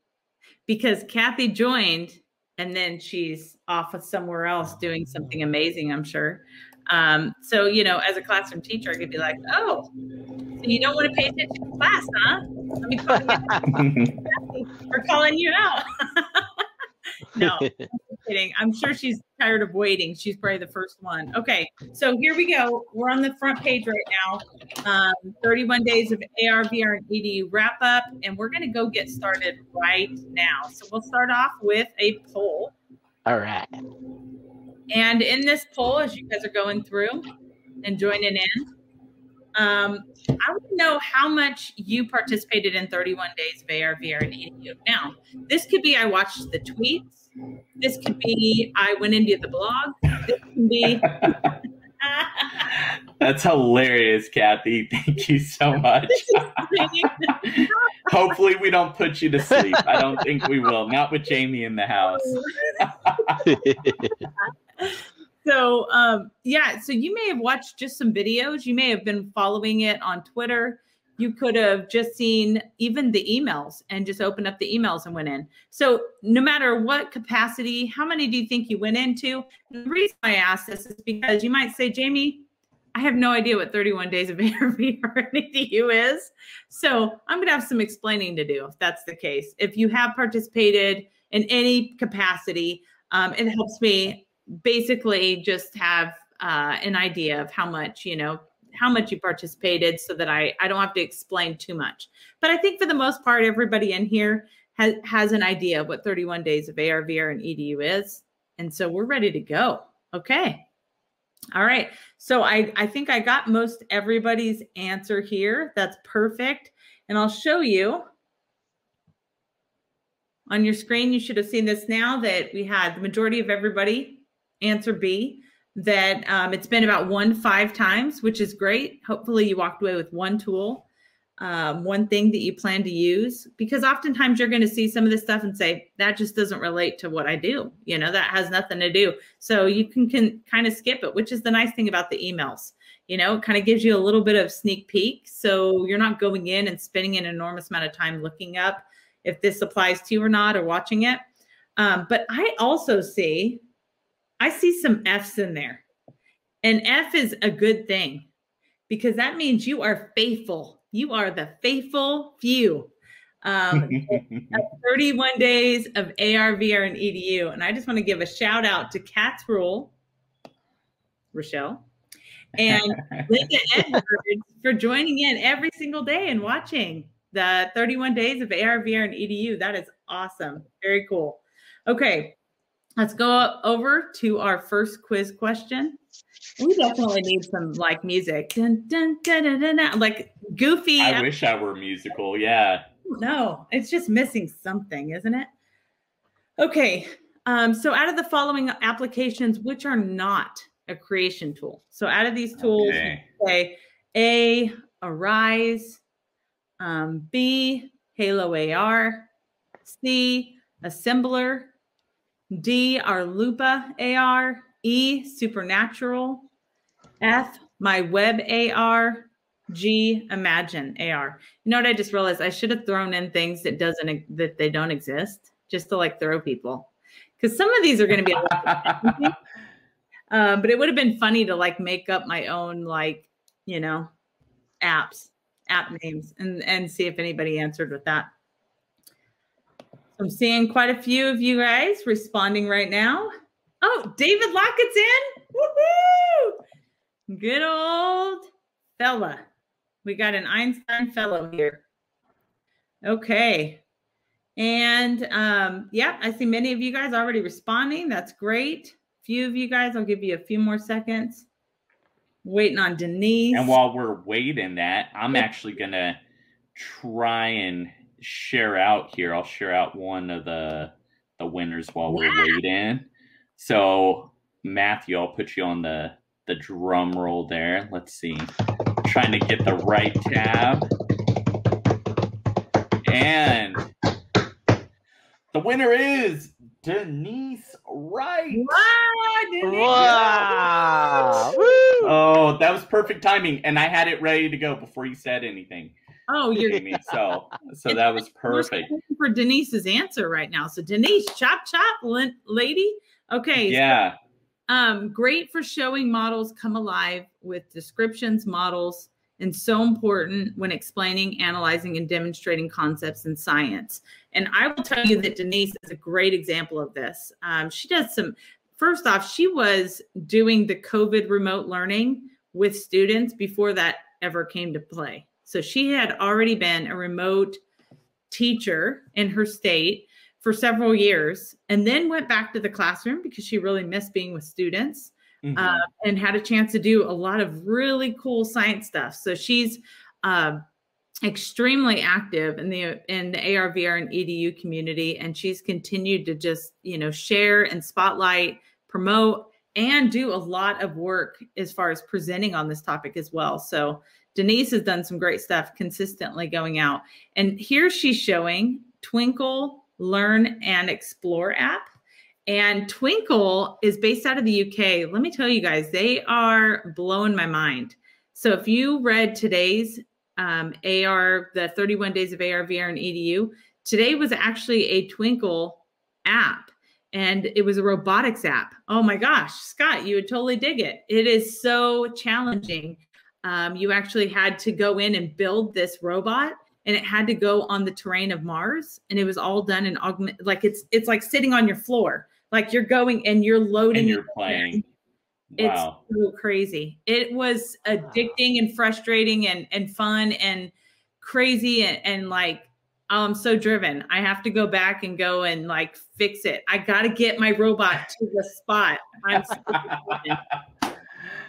because Kathy joined and then she's off of somewhere else doing something amazing, I'm sure. Um, so, you know, as a classroom teacher, I could be like, oh, so you don't want to pay attention to class, huh? Let me call you for calling you out. no, I'm kidding. I'm sure she's tired of waiting. She's probably the first one. Okay, so here we go. We're on the front page right now. Um, 31 days of AR, VR, and EDU wrap up, and we're going to go get started right now. So we'll start off with a poll. All right. And in this poll, as you guys are going through and joining in, um, I want to know how much you participated in 31 days of AR, VR, and EDU. Now, this could be I watched the tweets. This could be I went into the blog. This can be. That's hilarious, Kathy. Thank you so much. Hopefully, we don't put you to sleep. I don't think we will. Not with Jamie in the house. so um, yeah so you may have watched just some videos you may have been following it on twitter you could have just seen even the emails and just opened up the emails and went in so no matter what capacity how many do you think you went into the reason i ask this is because you might say jamie I have no idea what 31 days of EDU is. So I'm going to have some explaining to do if that's the case. If you have participated in any capacity, um, it helps me basically just have uh, an idea of how much you know how much you participated so that I, I don't have to explain too much. But i think for the most part everybody in here has, has an idea of what 31 days of ar vr and edu is. And so we're ready to go. Okay. All right. So i i think i got most everybody's answer here. That's perfect. And i'll show you on your screen. You should have seen this now that we had the majority of everybody answer B, that um, it's been about one five times, which is great. Hopefully, you walked away with one tool, um, one thing that you plan to use, because oftentimes you're going to see some of this stuff and say, that just doesn't relate to what I do. You know, that has nothing to do. So you can, can kind of skip it, which is the nice thing about the emails. You know, it kind of gives you a little bit of sneak peek. So you're not going in and spending an enormous amount of time looking up if this applies to you or not or watching it. Um, but I also see I see some F's in there. And F is a good thing because that means you are faithful. You are the faithful few. Um, 31 days of AR, VR, and EDU. And I just want to give a shout out to Cat's Rule, Rochelle, and Linda Edwards for joining in every single day and watching the 31 days of AR, VR, and EDU. That is awesome. Very cool. Okay, let's go over to our first quiz question. We definitely need some like music, dun, dun, dun, dun, dun, dun, like goofy. I wish I were musical. Yeah. No, it's just missing something, isn't it? Okay. Um, so out of the following applications, which are not a creation tool? So out of these tools, Okay. say A, Arise, um, B, Halo AR, C, Assemblr, D, our Lupa AR, E, Supernatural, F, My Web AR, G, Imagine AR. You know what? I just realized I should have thrown in things that doesn't that they don't exist, just to like throw people, because some of these are going to be. Um, but it would have been funny to like make up my own like you know apps app names and and see if anybody answered with that I'm seeing quite a few of you guys responding right now. Oh, David Lockett's in. Woohoo! Good old fella. We got an Einstein fellow here. Okay. And um, yeah, I see many of you guys already responding. That's great. Few of you guys, I'll give you a few more seconds. Waiting on Denise. And while we're waiting that, I'm actually gonna try and share out here. I'll share out one of the the winners while we're waiting. So Matthew, I'll put you on the the drum roll there. Let's see. trying to get the right tab. And the winner is Denise Wright. Wow, Denise. Wow. Oh, that was perfect timing, and I had it ready to go before you said anything. Oh, you're. So, so that was perfect. for Denise's answer right now. So Denise, chop chop, lin- lady. Okay. Yeah. Um, great for showing models come alive with descriptions, models, and so important when explaining, analyzing, and demonstrating concepts in science. And I will tell you that Denise is a great example of this. Um, she does some, first off, she was doing the COVID remote learning with students before that ever came to play. So she had already been a remote teacher in her state for several years and then went back to the classroom because she really missed being with students Mhm. uh, and had a chance to do a lot of really cool science stuff. So she's uh, extremely active in the in the ARVR and EDU community, and she's continued to just you know share and spotlight, promote, and do a lot of work as far as presenting on this topic as well. So Denise has done some great stuff consistently going out, and here she's showing Twinkl Learn and Explore app. And Twinkl is based out of the UK. Let me tell you guys, they are blowing my mind. So if you read today's um, AR, the 31 days of AR, VR, and EDU, today was actually a Twinkl app and it was a robotics app. Oh my gosh, Scott, you would totally dig it. It is so challenging. Um, you actually had to go in and build this robot and it had to go on the terrain of Mars and it was all done in augment like it's it's like sitting on your floor like you're going and you're loading And you're playing. it's Wow. so crazy. It was addicting and frustrating and and fun and crazy and, and like oh, I'm so driven. I have to go back and go and like fix it. I got to get my robot to the spot. I'm so.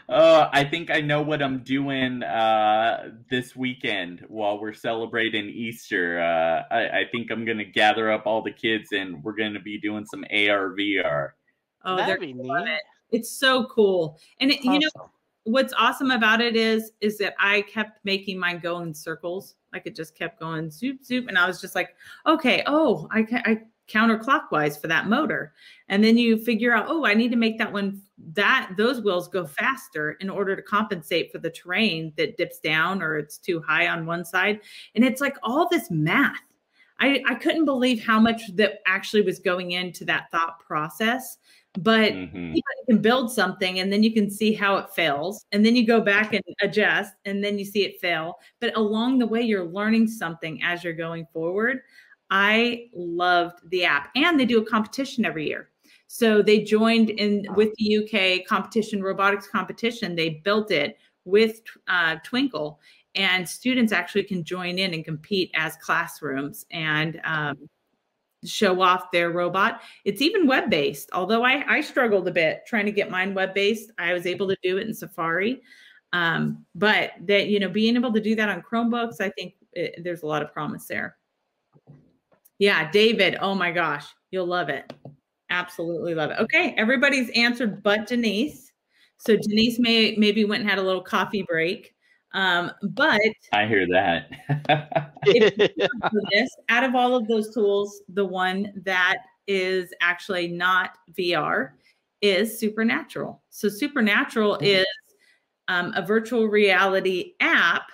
Uh, I think I know what I'm doing uh, this weekend while we're celebrating Easter. Uh, I, I think I'm going to gather up all the kids and we're going to be doing some ARVR. Oh, That'd be gonna love neat. it. It's so cool. And it, you know what's awesome about it is is that I kept making mine go in circles. Like it just kept going zoop zoop, and I was just like, okay, oh, I ca- I counterclockwise for that motor, and then you figure out, oh, I need to make that one that those wheels go faster in order to compensate for the terrain that dips down or it's too high on one side, and it's like all this math. I, I couldn't believe how much that actually was going into that thought process. But Mhm. you can build something and then you can see how it fails and then you go back and adjust and then you see it fail but along the way you're learning something as you're going forward i loved the app and they do a competition every year so they joined in with the uk competition robotics competition they built it with uh, Twinkl and students actually can join in and compete as classrooms and um, show off their robot. It's even web based, although I, I struggled a bit trying to get mine web based. I was able to do it in Safari. Um, but that, you know, being able to do that on Chromebooks, I think it, there's a lot of promise there. Yeah, David. Oh my gosh, you'll love it. Absolutely love it. Okay, everybody's answered but Denise. So Denise may maybe went and had a little coffee break. Um, but I hear that. this out of all of those tools the one that is actually not vr is supernatural so supernatural Mhm. is um, a virtual reality app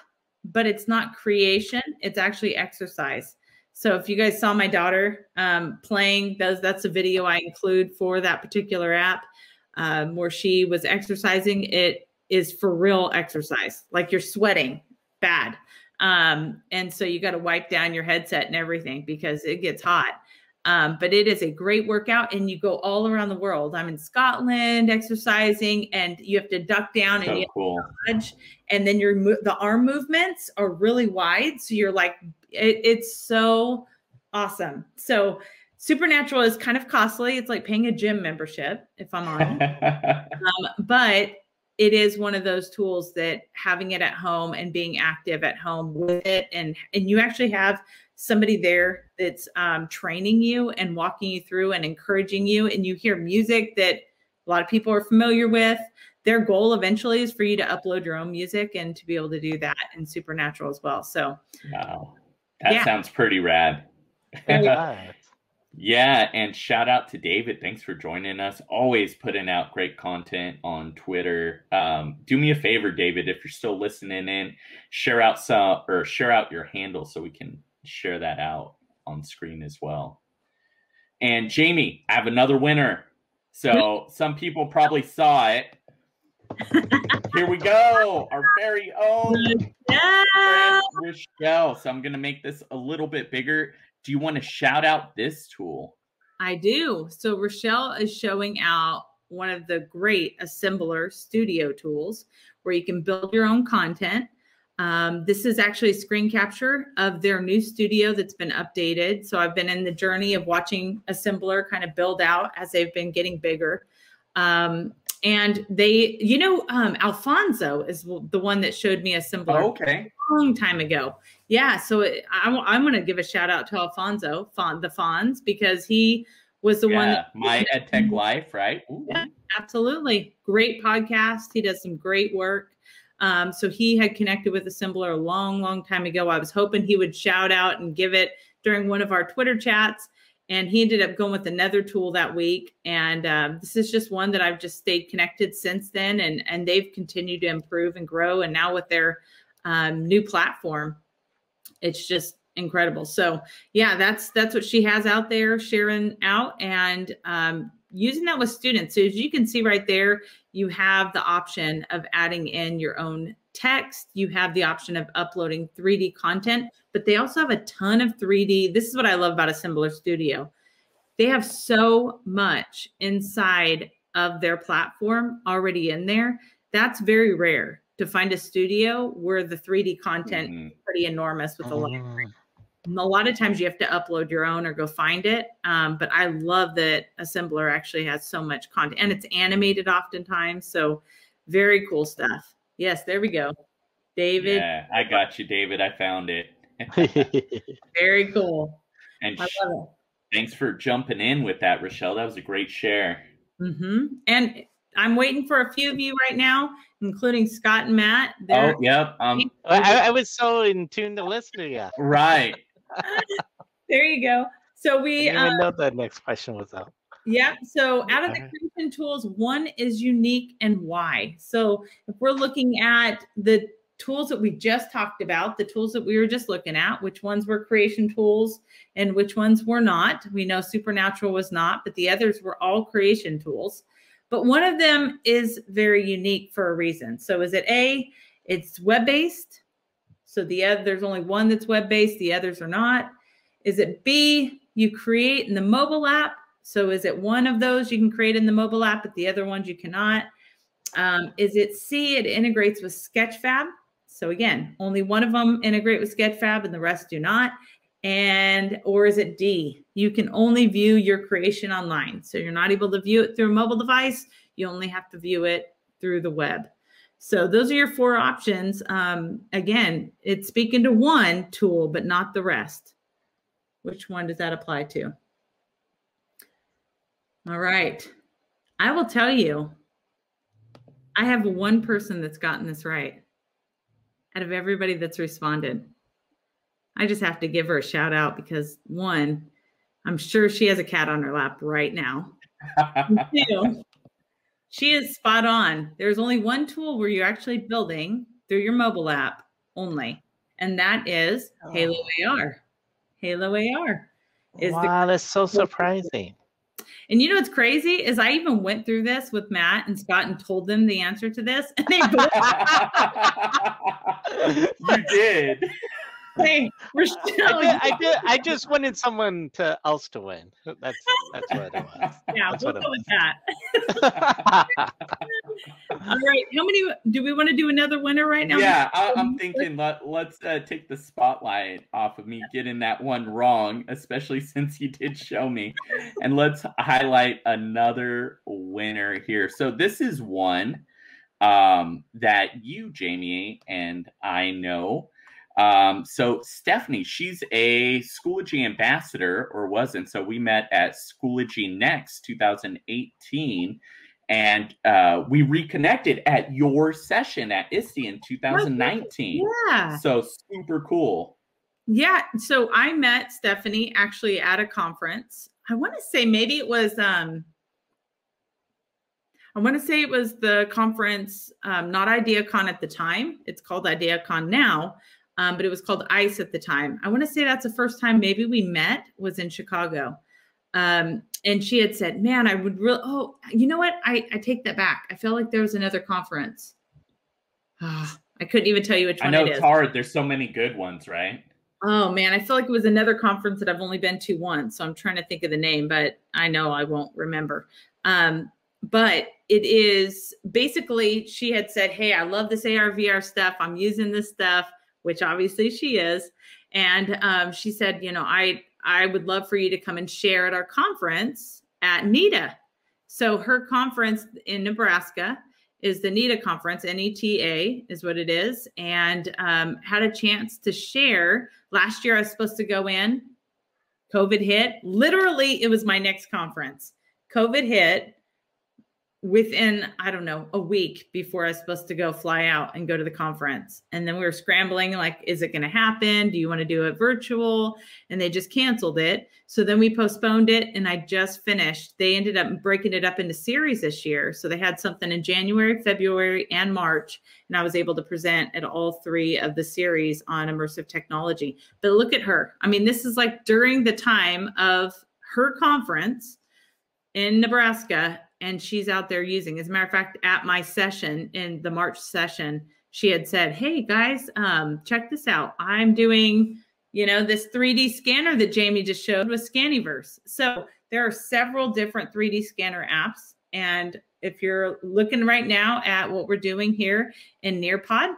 but it's not creation it's actually exercise so if you guys saw my daughter um, playing those that's a video i include for that particular app um, where she was exercising it is for real exercise like you're sweating bad um, and so you got to wipe down your headset and everything because it gets hot. Um, but it is a great workout, and you go all around the world. I'm in Scotland exercising, and you have to duck down So and you cool. dodge, and then your the arm movements are really wide, so you're like, it, it's so awesome. So Supernatural is kind of costly. It's like paying a gym membership, if I'm honest um, but it is one of those tools that having it at home and being active at home with it and and you actually have somebody there that's um, training you and walking you through and encouraging you and you hear music that a lot of people are familiar with their goal eventually is for you to upload your own music and to be able to do that in supernatural as well so wow. That Yeah. sounds pretty rad. Right. Yeah, and shout out to David. Thanks for joining us. Always putting out great content on Twitter. Um, do me a favor, David, if you're still listening in, share out some or share out your handle so we can share that out on screen as well. And Jamie, I have another winner. So some people probably saw it. Here we go, our very own friend Rochelle. So I'm gonna make this a little bit bigger. Do you want to shout out this tool? I do. So Rochelle is showing out one of the great Assemblr studio tools where you can build your own content. Um, this is actually a screen capture of their new studio that's been updated. So I've been in the journey of watching Assemblr kind of build out as they've been getting bigger. Um, and they, you know, um, Alfonso is the one that showed me a Assemblr okay. A long time ago. Yeah, so it, I'm, I'm going to give a shout out to Alfonso, Fon, the Fonz, because he was the one. Yeah, That, my EdTech life, right? Ooh. Yeah. absolutely great podcast. He does some great work. Um, so he had connected with Assemblr a long, long time ago. I was hoping he would shout out and give it during one of our Twitter chats. And he ended up going with another tool that week. And um, this is just one that I've just stayed connected since then. And, and they've continued to improve and grow. And now with their um, new platform, it's just incredible. So yeah, that's that's what she has out there sharing out and um, using that with students. So as you can see right there, you have the option of adding in your own text. You have the option of uploading 3D content, but they also have a ton of 3D. This is what I love about Assemblr Studio. They have so much inside of their platform already in there. That's very rare to find a studio where the 3D content Mhm. is pretty enormous with a lot Mm. a lot of times you have to upload your own or go find it. Um, but I love that Assemblr actually has so much content and it's animated oftentimes. So very cool stuff. Yes, there we go. David, Yeah, I got you, David. I found it. very cool. And I sh- love thanks for jumping in with that, Rochelle. That was a great share. it. hmm And I'm waiting for a few of you right now, including Scott and Matt. They're Oh, yep. Um, I, I was so in tune to listen to you. right. there you go. So I we didn't um, even know that next question was up. Yeah. So out of the creation tools, one is unique and why. So if we're looking at the tools that we just talked about, the tools that we were just looking at, which ones were creation tools and which ones were not. We know Supernatural was not, but the others were all creation tools. But one of them is very unique for a reason. So is it A, it's web-based. So the other there's only one that's web-based, the others are not. Is it B, you create in the mobile app? So is it one of those you can create in the mobile app, but the other ones you cannot? Um, is it C, it integrates with Sketchfab? So again, only one of them integrate with Sketchfab and the rest do not. And or is it D? You can only view your creation online. So you're not able to view it through a mobile device. You only have to view it through the web. So those are your four options. Um, again, it's speaking to one tool, but not the rest. Which one does that apply to? All right. I will tell you, I have one person that's gotten this right out of everybody that's responded. I just have to give her a shout out because one, I'm sure she has a cat on her lap right now. Two, she is spot on. There's only one tool where you're actually building through your mobile app only, and that is oh. Halo AR. Halo AR is the wow, that's so surprising. And you know what's crazy is I even went through this with Matt and Scott and told them the answer to this, and they both you did. Hey, Rochelle, I, did, I did. I just wanted someone to else to win. That's that's what it was. yeah, That's we'll what it go with that. All right, how many do we want to do another winner right now? yeah, I, I'm thinking let let's uh, take the spotlight off of me getting that one wrong, especially since you did show me, and let's highlight another winner here. So this is one um, that you, Jamie, and I know. Um, so Stephanie, she's a Schoology ambassador, or wasn't. So we met at Schoology Next 2018 and uh, we reconnected at your session at ISTE in 2019. Yeah. So super cool. Yeah. So I met Stephanie actually at a conference. I want to say maybe it was um I want to say it was the conference, um, not IdeaCon at the time. It's called IdeaCon now, um, but it was called ICE at the time. I want to say that's the first time maybe we met was in Chicago. Um, and she had said, "Man, I would really. Oh, you know what? I I take that back. I feel like there was another conference. Ah, I couldn't even tell you which I one I know it it's is. hard. There's so many good ones, right? Oh man, I feel like it was another conference that I've only been to once. So I'm trying to think of the name, but I know I won't remember. Um, but it is basically she had said, Hey, I love this AR VR stuff. I'm using this stuff, which obviously she is. And um, she said, you know, I I would love for you to come and share at our conference at NETA. So her conference in Nebraska is the NETA conference, N-E-T-A is what it is, and um, had a chance to share. Last year I was supposed to go in, COVID hit. Literally, it was my next conference. COVID hit within, I don't know, a week before I was supposed to go fly out and go to the conference. And then we were scrambling, like, is it going to happen? Do you want to do it virtual? And they just canceled it. So then we postponed it and I just finished. They ended up breaking it up into series this year. So they had something in January, February, and March. And I was able to present at all three of the series on immersive technology. But look at her. I mean, this is like during the time of her conference in Nebraska and she's out there using. As a matter of fact, at my session in the March session, she had said, "Hey guys, um, check this out. I'm doing, you know, this 3D scanner that Jamie just showed with Scaniverse. So there are several different 3D scanner apps, and if you're looking right now at what we're doing here in Nearpod,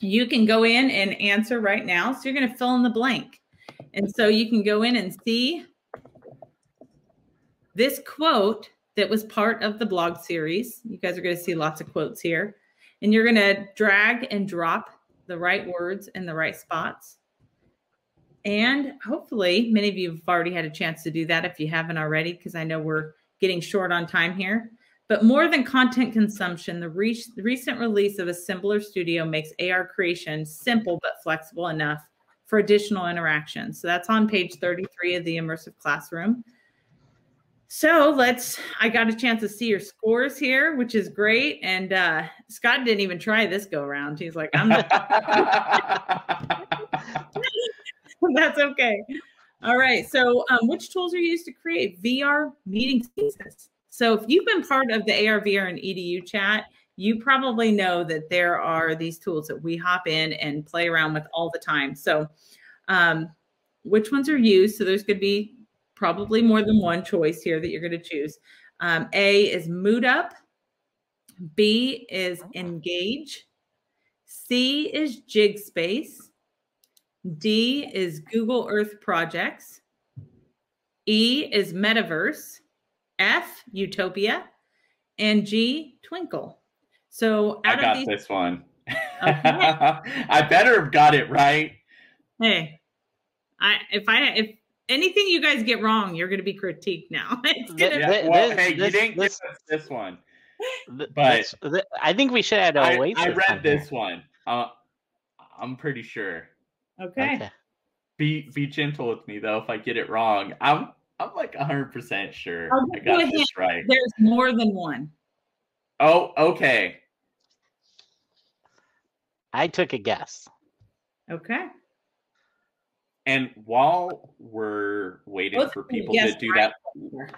you can go in and answer right now. So you're going to fill in the blank, and so you can go in and see this quote that was part of the blog series. You guys are going to see lots of quotes here. And you're going to drag and drop the right words in the right spots. And hopefully, many of you have already had a chance to do that if you haven't already, because I know we're getting short on time here. But more than content consumption, the, re- recent release of Assemblr Studio makes AR creation simple but flexible enough for additional interactions. So that's on page 33 of the Immersive Classroom. So let's, I got a chance to see your scores here, which is great. And uh, Scott didn't even try this go around. He's like, I'm not, that's okay. All right. So, um, which tools are used to create VR meeting spaces? So, if you've been part of the AR, VR, and EDU chat, you probably know that there are these tools that we hop in and play around with all the time. So, um, which ones are used? So, there's going to be probably more than one choice here that you're going to choose. Um, A is MootUp. B is Engage. C is Jig Space. D is Google Earth Projects. E is Metaverse. F, Utopia. And G, Twinkl. So I got of these, this one. Okay. I better have got it right. hey, I if I if anything you guys get wrong, you're going to be critiqued now. It's Th- gonna, Yeah, well, this- hey, you this- didn't this- give us this one. But- this- I think we should add I, a wait. I system read here. this one. Uh, I'm pretty sure. okay. Okay. Be be gentle with me though if I get it wrong. I'm I'm like 100% sure I'll I give got this hint. right. There's more than one. Oh, okay. I took a guess. Okay. And while we're waiting Both for people to do right. that,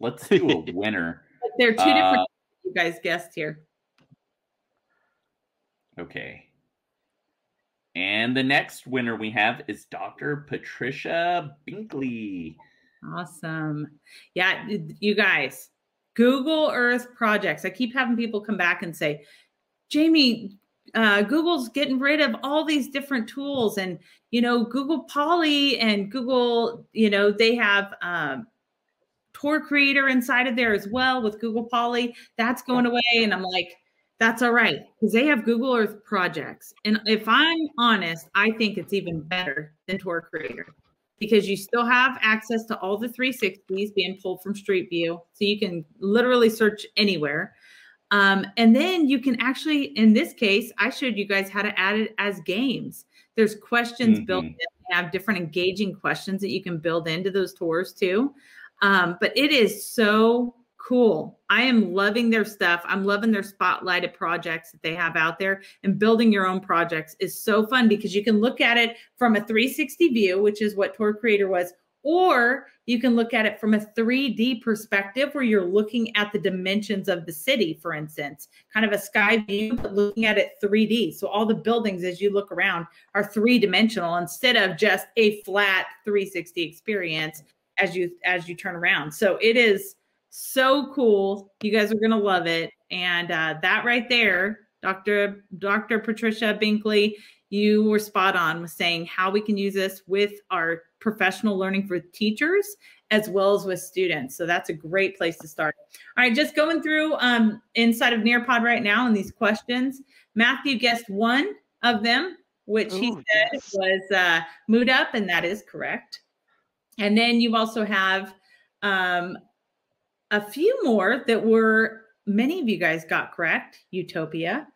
let's do a winner. But there are two Uh, different you guys guessed here. Okay. And the next winner we have is Dr. Patricia Binkley. Awesome. Yeah, you guys, Google Earth projects. I keep having people come back and say, Jamie, uh, Google's getting rid of all these different tools, and you know, Google Poly and Google, you know, they have um, Tour Creator inside of there as well with Google Poly. That's going away, and I'm like, that's all right because they have Google Earth projects. And if I'm honest, I think it's even better than Tour Creator because you still have access to all the 360s being pulled from Street View. So you can literally search anywhere. Um, and then you can actually, in this case, I showed you guys how to add it as games. There's questions mm-hmm. built in, have different engaging questions that you can build into those tours too. Um, but it is so cool. I am loving their stuff. I'm loving their spotlighted projects that they have out there. And building your own projects is so fun because you can look at it from a 360 view, which is what Tour Creator was, or you can look at it from a 3D perspective where you're looking at the dimensions of the city, for instance, kind of a sky view, but looking at it 3D. So all the buildings as you look around are three dimensional instead of just a flat 360 experience as you as you turn around. So it is so cool. You guys are to love it. And uh, that right there, Dr. Dr. Patricia Binkley, you were spot on with saying how we can use this with our professional learning for teachers as well as with students. So that's a great place to start. All right, just going through um, inside of Nearpod right now and these questions. Matthew guessed one of them, which Ooh, he said yes. was uh, MootUp, and that is correct. And then you also have um, a few more that were many of you guys got correct. Utopia.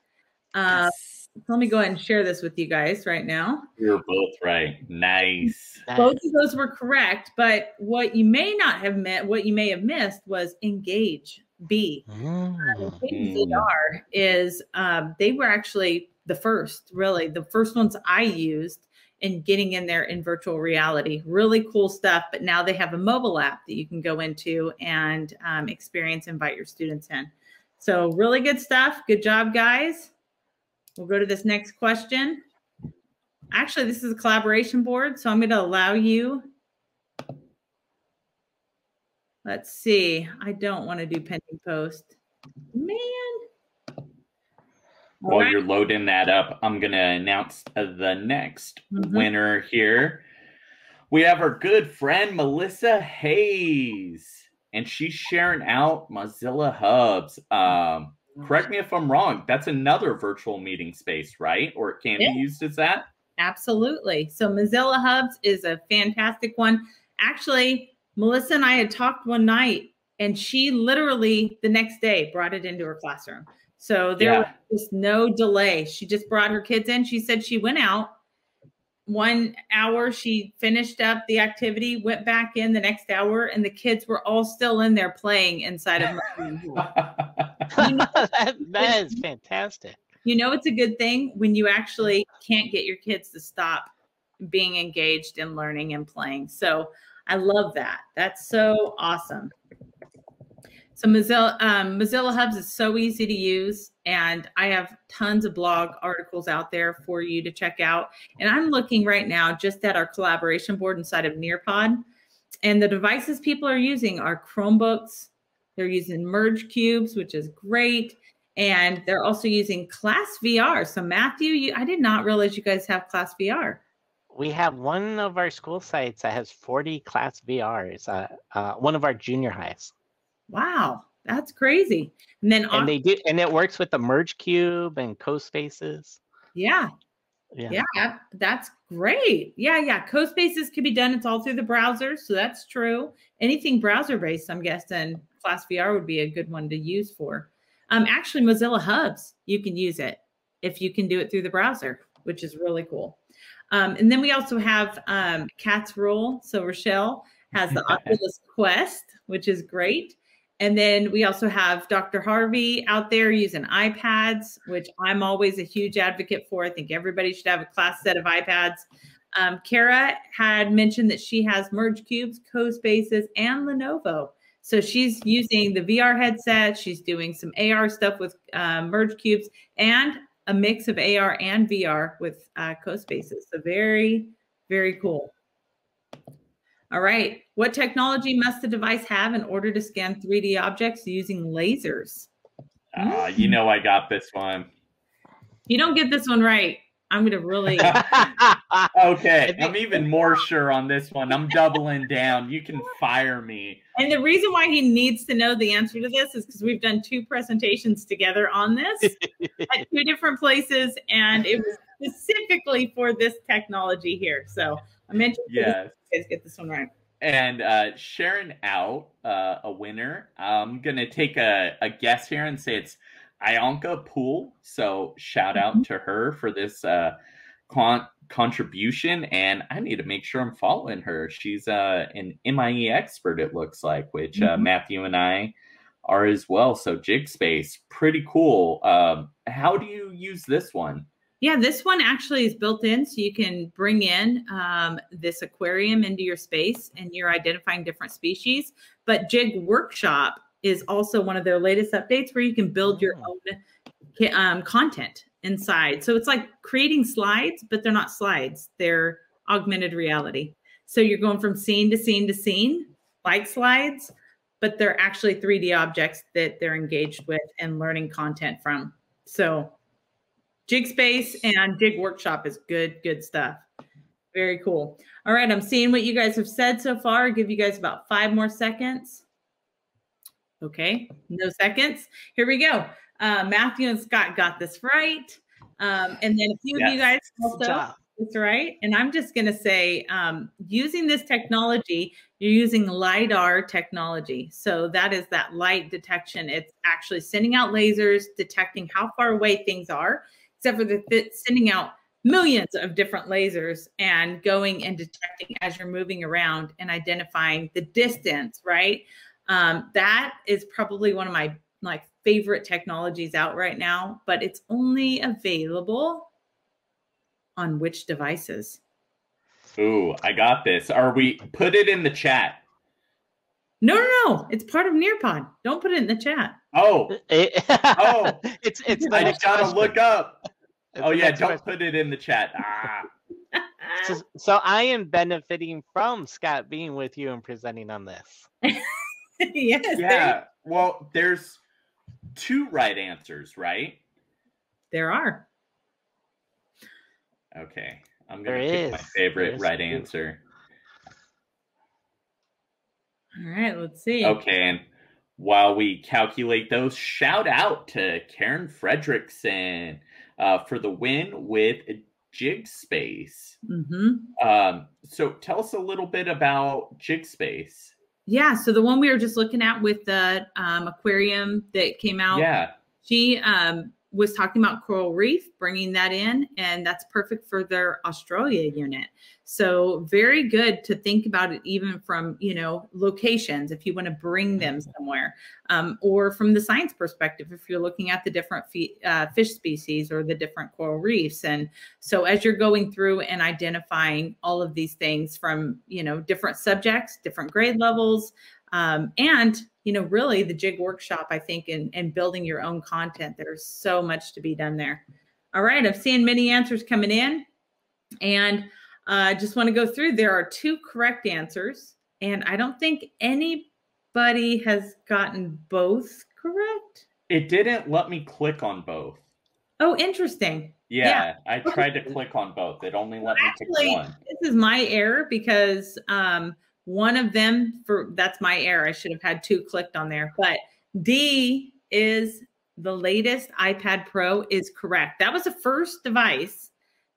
Uh, yes. Let me go ahead and share this with you guys right now. You're both right. Nice. Both of those were correct, but what you may not have met, what you may have missed was engage. B. Mm. Uh, is um, they were actually the first, really, the first ones I used in getting in there in virtual reality. Really cool stuff. But now they have a mobile app that you can go into and um, experience, invite your students in. So, really good stuff. Good job, guys. We'll go to this next question. Actually, this is a collaboration board, so I'm going to allow you. Let's see. I don't want to do pending post. Man, while right. you're loading that up, I'm going to announce the next mm-hmm. winner here. We have our good friend Melissa Hayes, and she's sharing out Mozilla Hubs. Um, correct me if I'm wrong. That's another virtual meeting space, right? Or it can yeah. be used as that? Absolutely. So, Mozilla Hubs is a fantastic one. Actually, Melissa and I had talked one night, and she literally the next day brought it into her classroom. So there yeah. was just no delay. She just brought her kids in. She said she went out one hour, she finished up the activity, went back in the next hour, and the kids were all still in there playing inside of that, that is fantastic. You know, it's a good thing when you actually can't get your kids to stop being engaged in learning and playing. So I love that. That's so awesome. So Mozilla, um, Mozilla Hubs is so easy to use, and I have tons of blog articles out there for you to check out. And I'm looking right now just at our collaboration board inside of Nearpod, and the devices people are using are Chromebooks. They're using Merge Cubes, which is great, and they're also using Class VR. So Matthew, you, I did not realize you guys have Class VR. We have one of our school sites that has 40 Class VRs. Uh, uh, one of our junior highs. Wow, that's crazy. And then and they do, and it works with the merge cube and CoSpaces. Yeah. Yeah. yeah, that's great. Yeah, yeah. CoSpaces can be done. It's all through the browser, so that's true. Anything browser based, I'm guessing Class VR would be a good one to use for. Um, actually, Mozilla Hubs, you can use it if you can do it through the browser, which is really cool. Um, and then we also have um, Cat's Rule. So Rochelle has the Oculus Quest, which is great. And then we also have Dr. Harvey out there using iPads, which I'm always a huge advocate for. I think everybody should have a class set of iPads. Um, Kara had mentioned that she has Merge Cubes, CoSpaces, and Lenovo. So she's using the VR headset. She's doing some AR stuff with uh, Merge Cubes and a mix of AR and VR with uh, CoSpaces. So very, very cool. All right. What technology must the device have in order to scan 3D objects using lasers? Uh, you know I got this one. You don't get this one right. I'm going to really. okay. I'm even more sure on this one. I'm doubling down. You can fire me. And the reason why he needs to know the answer to this is because we've done two presentations together on this at two different places, and it was specifically for this technology here. So I'm interested yes. you guys get this one right. And uh, sharing out uh, a winner, I'm going to take a, a guess here and say it's Ionka Poole. So shout out mm-hmm. to her for this uh, con- contribution. And I need to make sure I'm following her. She's uh, an MIE expert, it looks like, which uh, mm-hmm. Matthew and I are as well. So JigSpace, pretty cool. Um, how do you use this one? Yeah, this one actually is built in, so you can bring in um, this aquarium into your space, and you're identifying different species. But Jig Workshop is also one of their latest updates where you can build your oh. own um, content inside. So it's like creating slides, but they're not slides, they're augmented reality. So you're going from scene to scene to scene, like slides, but they're actually 3D objects that they're engaged with and learning content from. So Jig Space and Jig Workshop is good, good stuff. Very cool. All right, I'm seeing what you guys have said so far. I'll give you guys about five more seconds. Okay, no seconds. Here we go. Uh, Matthew and Scott got this right. Um, and then a few yes. of you guys also. That's right. And I'm just going to say um, using this technology, you're using LIDAR technology. So that is that light detection. It's actually sending out lasers, detecting how far away things are, except for the sending out millions of different lasers and going and detecting as you're moving around and identifying the distance, right? Um, that is probably one of my like favorite technologies out right now, but it's only available on which devices? Ooh, I got this. Are we put it in the chat? No, no, no. It's part of Nearpod. Don't put it in the chat. Oh, oh, it's it's. I just gotta look up. It's oh yeah, don't question. put it in the chat. Ah. so, so I am benefiting from Scott being with you and presenting on this. yes. Yeah. Well, there's two right answers, right? There are. Okay. I'm going to pick is. my favorite right two. answer. All right, let's see. Okay, and while we calculate those, shout out to Karen Fredrickson uh, for the win with Jig Space. Mm-hmm. Um, so tell us a little bit about Jig Space. Yeah. So the one we were just looking at with the um, aquarium that came out. Yeah. She um, was talking about coral reef, bringing that in, and that's perfect for their Australia unit. So very good to think about it, even from you know locations if you want to bring them somewhere, um, or from the science perspective if you're looking at the different uh, fish species or the different coral reefs. And so as you're going through and identifying all of these things from you know different subjects, different grade levels, um, and you know really the jig workshop i think in, in building your own content there's so much to be done there. All right i'm seeing many answers coming in and i uh, just want to go through. There are two correct answers and i don't think anybody has gotten both correct. It didn't let me click on both. Oh interesting. Yeah, yeah. i tried to click on both. It only let Actually, me pick one. this is my error because um, one of them for that's my error. I should have had two clicked on there. But D is the latest iPad Pro is correct. That was the first device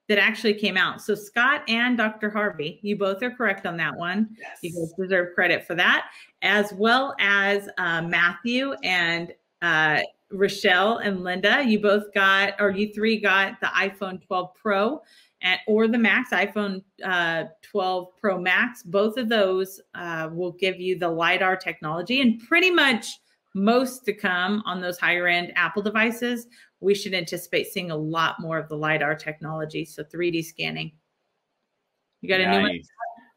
that actually came out. So Scott and Dr. Harvey, you both are correct on that one. Yes. You guys deserve credit for that, as well as uh, Matthew and uh, Rochelle and Linda. You both got, or you three got the iPhone 12 Pro at, or the Max iPhone uh, 12 Pro Max. Both of those uh, will give you the LiDAR technology and pretty much most to come on those higher end Apple devices. We should anticipate seeing a lot more of the LiDAR technology. So 3D scanning. You got nice. a new one?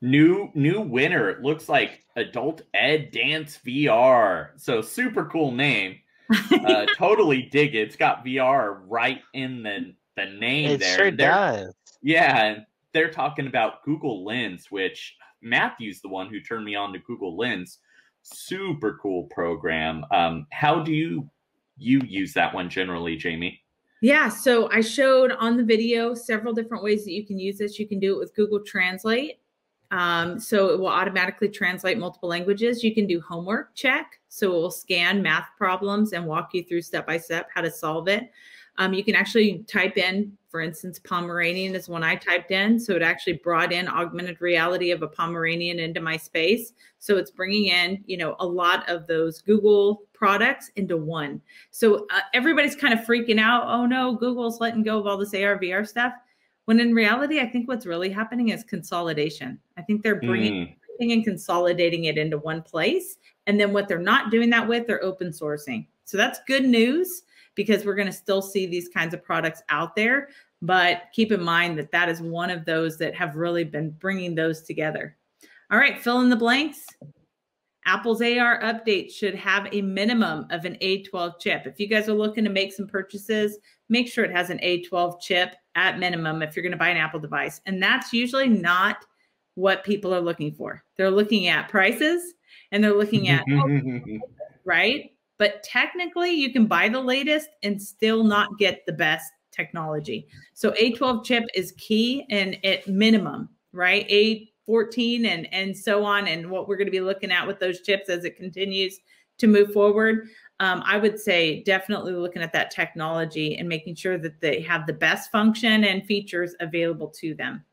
New new winner. It looks like Adult Ed Dance VR. So super cool name. uh, totally dig it. It's got VR right in the the name It there. sure They're- does. Yeah, they're talking about Google Lens, which Matthew's the one who turned me on to Google Lens. Super cool program. Um, how do you you use that one generally, Jamie? Yeah, so I showed on the video several different ways that you can use this. You can do it with Google Translate. Um, so it will automatically translate multiple languages. You can do homework check. So it will scan math problems and walk you through step by step how to solve it. Um, you can actually type in, for instance, Pomeranian is one I typed in. So it actually brought in augmented reality of a Pomeranian into my space. So it's bringing in, you know, a lot of those Google products into one. So uh, everybody's kind of freaking out. Oh no, Google's letting go of all this AR VR stuff. When in reality, I think what's really happening is consolidation. I think they're bringing Mm, everything and consolidating it into one place. And then what they're not doing that with, they're open sourcing. So that's good news because we're going to still see these kinds of products out there. But keep in mind that that is one of those that have really been bringing those together. All right, fill in the blanks. Apple's AR update should have a minimum of an A12 chip. If you guys are looking to make some purchases, make sure it has an A12 chip at minimum if you're going to buy an Apple device. And that's usually not what people are looking for. They're looking at prices and they're looking at, oh, right? But technically, you can buy the latest and still not get the best technology. So A12 chip is key and at minimum, right? A14 and and so on, and what we're going to be looking at with those chips as it continues to move forward. Um, I would say definitely looking at that technology and making sure that they have the best function and features available to them.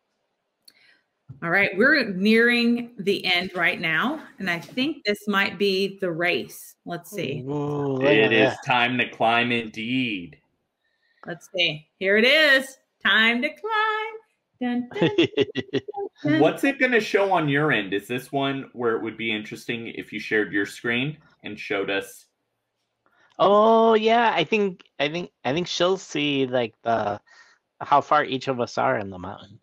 All right, we're nearing the end right now, and I think this might be the race. Let's see. Ooh, look it at time to climb indeed. Let's see. Here it is. Time to climb. Dun, dun, that. dun. What's it going to show on your end? Is this one where it would be interesting if you shared your screen and showed us? oh yeah, I think I think I think she'll see like the how far each of us are in the mountain.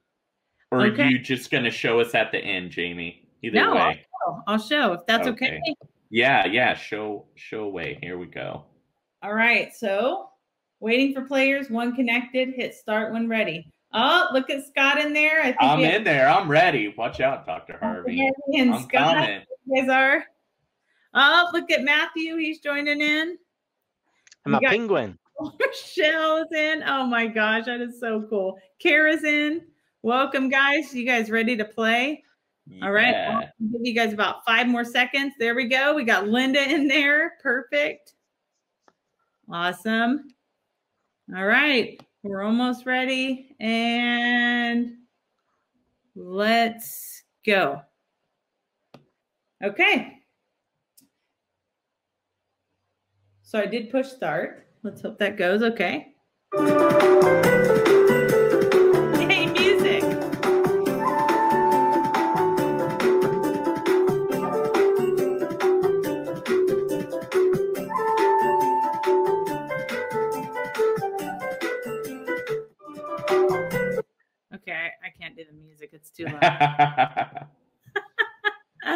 Or Okay. are you just going to show us at the end, Jamie? Either No, I'll show. I'll show if that's okay. Okay. Yeah, yeah. Show show away. Here we go. All right. So waiting for players. One connected. Hit start when ready. Oh, look at Scott in there. I think I'm we have in there. I'm ready. Watch out, Dr. Harvey. Harvey and I'm Scott. coming. You guys are. Oh, look at Matthew. He's joining in. I'm You a penguin. Michelle in. Oh my gosh, that is so cool. Kara's in. Welcome, guys. You guys ready to play? All right. I'll give you guys about five more seconds. There we go. We got Linda in there. Perfect. Awesome. All right. We're almost ready. And let's go. Okay. So I did push start. Let's hope that goes okay. Too loud.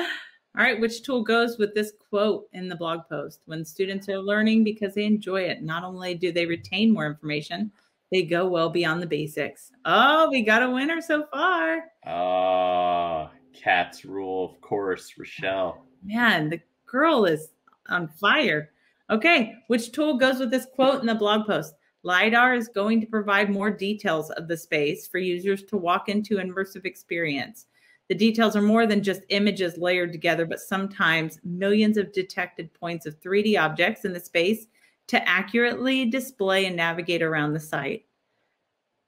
All right, which tool goes with this quote in the blog post? When students are learning because they enjoy it, not only do they retain more information, they go well beyond the basics. Oh, we got a winner so far. oh, cats rule, of course, Rochelle. Man, the girl is on fire. Okay, which tool goes with this quote in the blog post? LiDAR is going to provide more details of the space for users to walk into immersive experience. The details are more than just images layered together, but sometimes millions of detected points of 3D objects in the space to accurately display and navigate around the site.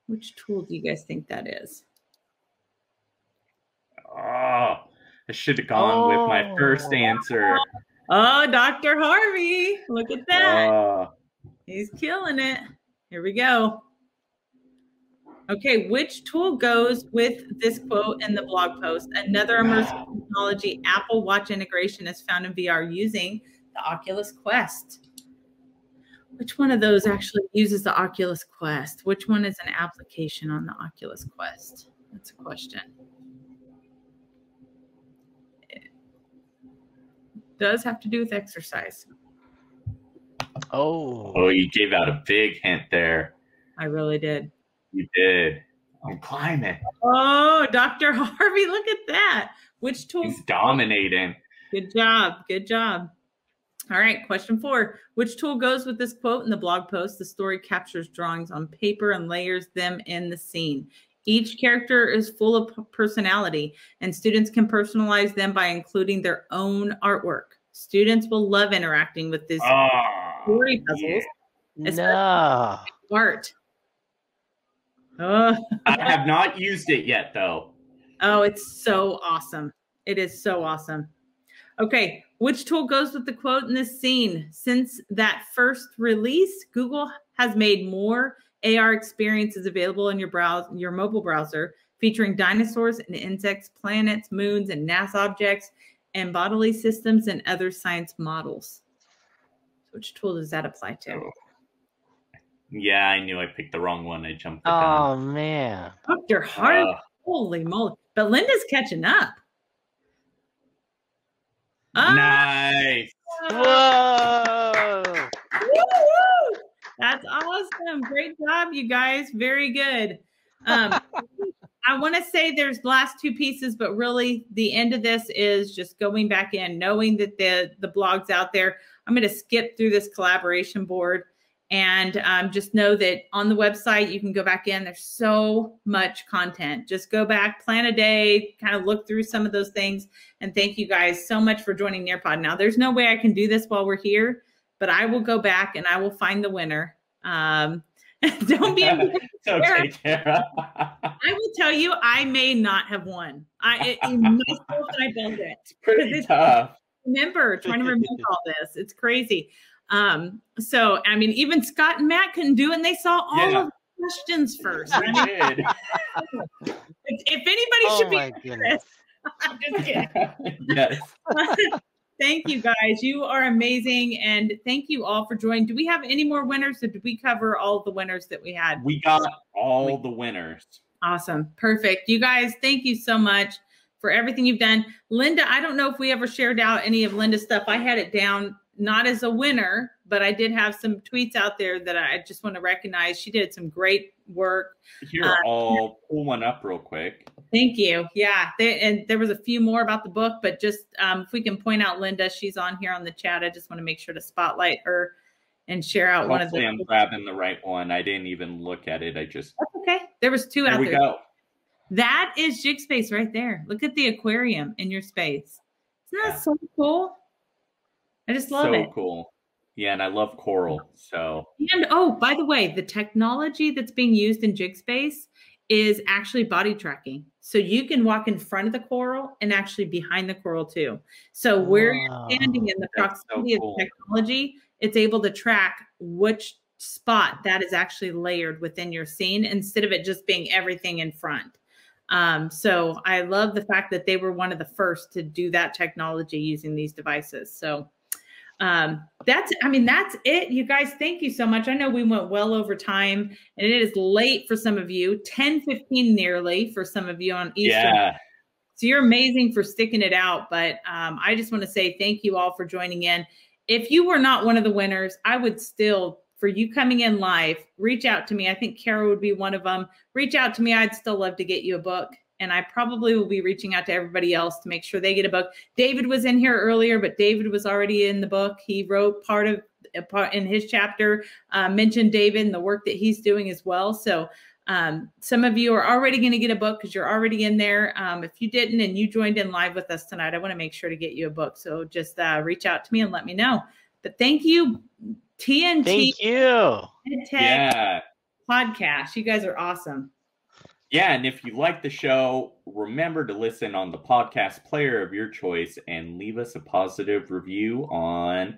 Which tool do you guys think that is? Oh, I should have gone with my first Oh. answer. Oh, Dr. Harvey. Look at that. Oh, He's killing it. Here we go. Okay, which tool goes with this quote in the blog post? Another immersive technology Apple Watch integration is found in VR using the Oculus Quest. Which one of those actually uses the Oculus Quest? Which one is an application on the Oculus Quest? That's a question. It does have to do with exercise. Oh. Oh, you gave out a big hint there. I really did. You did. I'm climbing. Oh, Dr. Harvey, look at that. Which tool? He's dominating. Good job. Good job. All right, question four. Which tool goes with this quote in the blog post? The story captures drawings on paper and layers them in the scene. Each character is full of personality, and students can personalize them by including their own artwork. Students will love interacting with this Oh, story puzzles. No. art. Oh, I have not used it yet, though. oh, it's so awesome. It is so awesome. Okay, which tool goes with the quote in this scene? Since that first release, Google has made more AR experiences available in your browse your mobile browser, featuring dinosaurs and insects, planets, moons, and NASA objects, and bodily systems and other science models. Which tool does that apply to? Oh. Yeah, I knew I picked the wrong one. I jumped the Oh gun. man. Dr. Hart. Uh, Holy moly. But Linda's catching up. Ah, nice. Whoa. woo-woo! That's awesome. Great job, you guys. Very good. Um, I want to say there's last two pieces, but really the end of this is just going back in, knowing that the the blog's out there. I'm going to skip through this collaboration board and um, just know that on the website you can go back in. There's so much content. Just go back, plan a day, kind of look through some of those things. And thank you guys so much for joining Nearpod. Now, there's no way I can do this while we're here, but I will go back and I will find the winner. Um, don't be embarrassed. It's okay, Tara. I will tell you, I may not have won. I it, it myself that I built it. it's pretty it's- tough. Remember, trying to remember all this. It's crazy. Um, so I mean, even Scott and Matt couldn't do it, and they saw all Yeah. of the questions first. I We mean, did. if, if anybody Oh should be, goodness. I'm just kidding. yes. Thank you guys. You are amazing, and thank you all for joining. Do we have any more winners, or did we cover all the winners that we had? We got all the winners. Awesome. Perfect. You guys, thank you so much for everything you've done. Linda, I don't know if we ever shared out any of Linda's stuff. I had it down not as a winner, but I did have some tweets out there that I just want to recognize. She did some great work. Here, Uh, I'll pull one up real quick. Thank you. Yeah. They, and there was a few more about the book, but just um, if we can point out Linda, she's on here on the chat. I just want to make sure to spotlight her and share out one of the. I'm grabbing the right one. I didn't even look at it. I just That's okay. There was two there out we there. go. That is jig space right there. Look at the aquarium in your space. Isn't that Yeah. so cool? I just love so it. So cool. Yeah, and I love coral. So And oh, by the way, the technology that's being used in jig space is actually body tracking. So you can walk in front of the coral and actually behind the coral too. So where Wow. you're standing in the That's so proximity cool. of the technology, it's able to track which spot that is actually layered within your scene instead of it just being everything in front. Um, so I love the fact that they were one of the first to do that technology using these devices. So um, that's, I mean, that's it. You guys, thank you so much. I know we went well over time and it is late for some of you, 10 15 nearly for some of you on Eastern. yeah, So you're amazing for sticking it out. But um, I just want to say thank you all for joining in. If you were not one of the winners, I would still, for you coming in live, reach out to me. I think Kara would be one of them. Reach out to me. I'd still love to get you a book. And I probably will be reaching out to everybody else to make sure they get a book. David was in here earlier, but David was already in the book. He wrote part of a part in his chapter, uh, mentioned David and the work that he's doing as well. So um, some of you are already going to get a book because you're already in there. Um, if you didn't and you joined in live with us tonight, I want to make sure to get you a book. So just uh, reach out to me and let me know. But thank you, TNT Thank you. Yeah, podcast. You guys are awesome. Yeah. And if you like the show, remember to listen on the podcast player of your choice and leave us a positive review on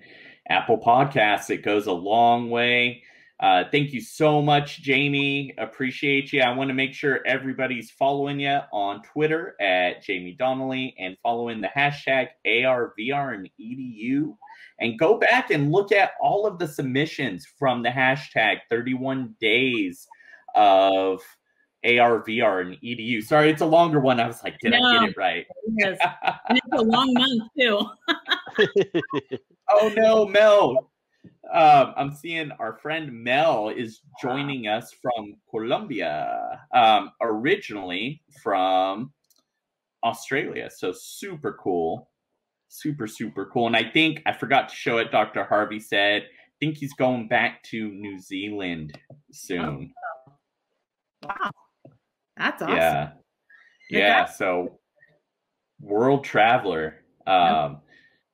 Apple Podcasts. It goes a long way. Uh, thank you so much, Jamie. Appreciate you. I want to make sure everybody's following you on Twitter at Jamie Donally and following the hashtag ARVR and EDU. And go back and look at all of the submissions from the hashtag 31 days of ARVR and EDU. Sorry, it's a longer one. I was like, did I get it right? Yes. and it's a long month too. oh no, Mel. Um, I'm seeing our friend Mel is joining us from Colombia, um, originally from Australia. So super cool. Super, super cool. And I think I forgot to show it. Dr. Harvey said, I think he's going back to New Zealand soon. Wow. That's awesome. Yeah. Good Yeah. guy. So world traveler. Um,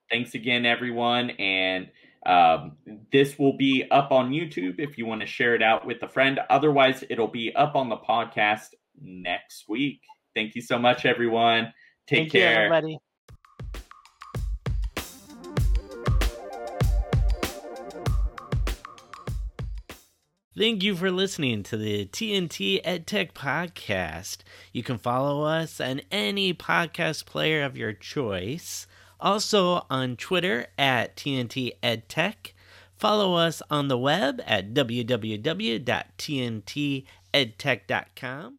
thanks again, everyone. And um, this will be up on YouTube if you want to share it out with a friend. Otherwise, it'll be up on the podcast next week. Thank you so much, everyone. Take Thank you, care. everybody. Thank you for listening to the TNT EdTech podcast. You can follow us on any podcast player of your choice. Also on Twitter at TNT EdTech. Follow us on the web at www.tntedtech.com.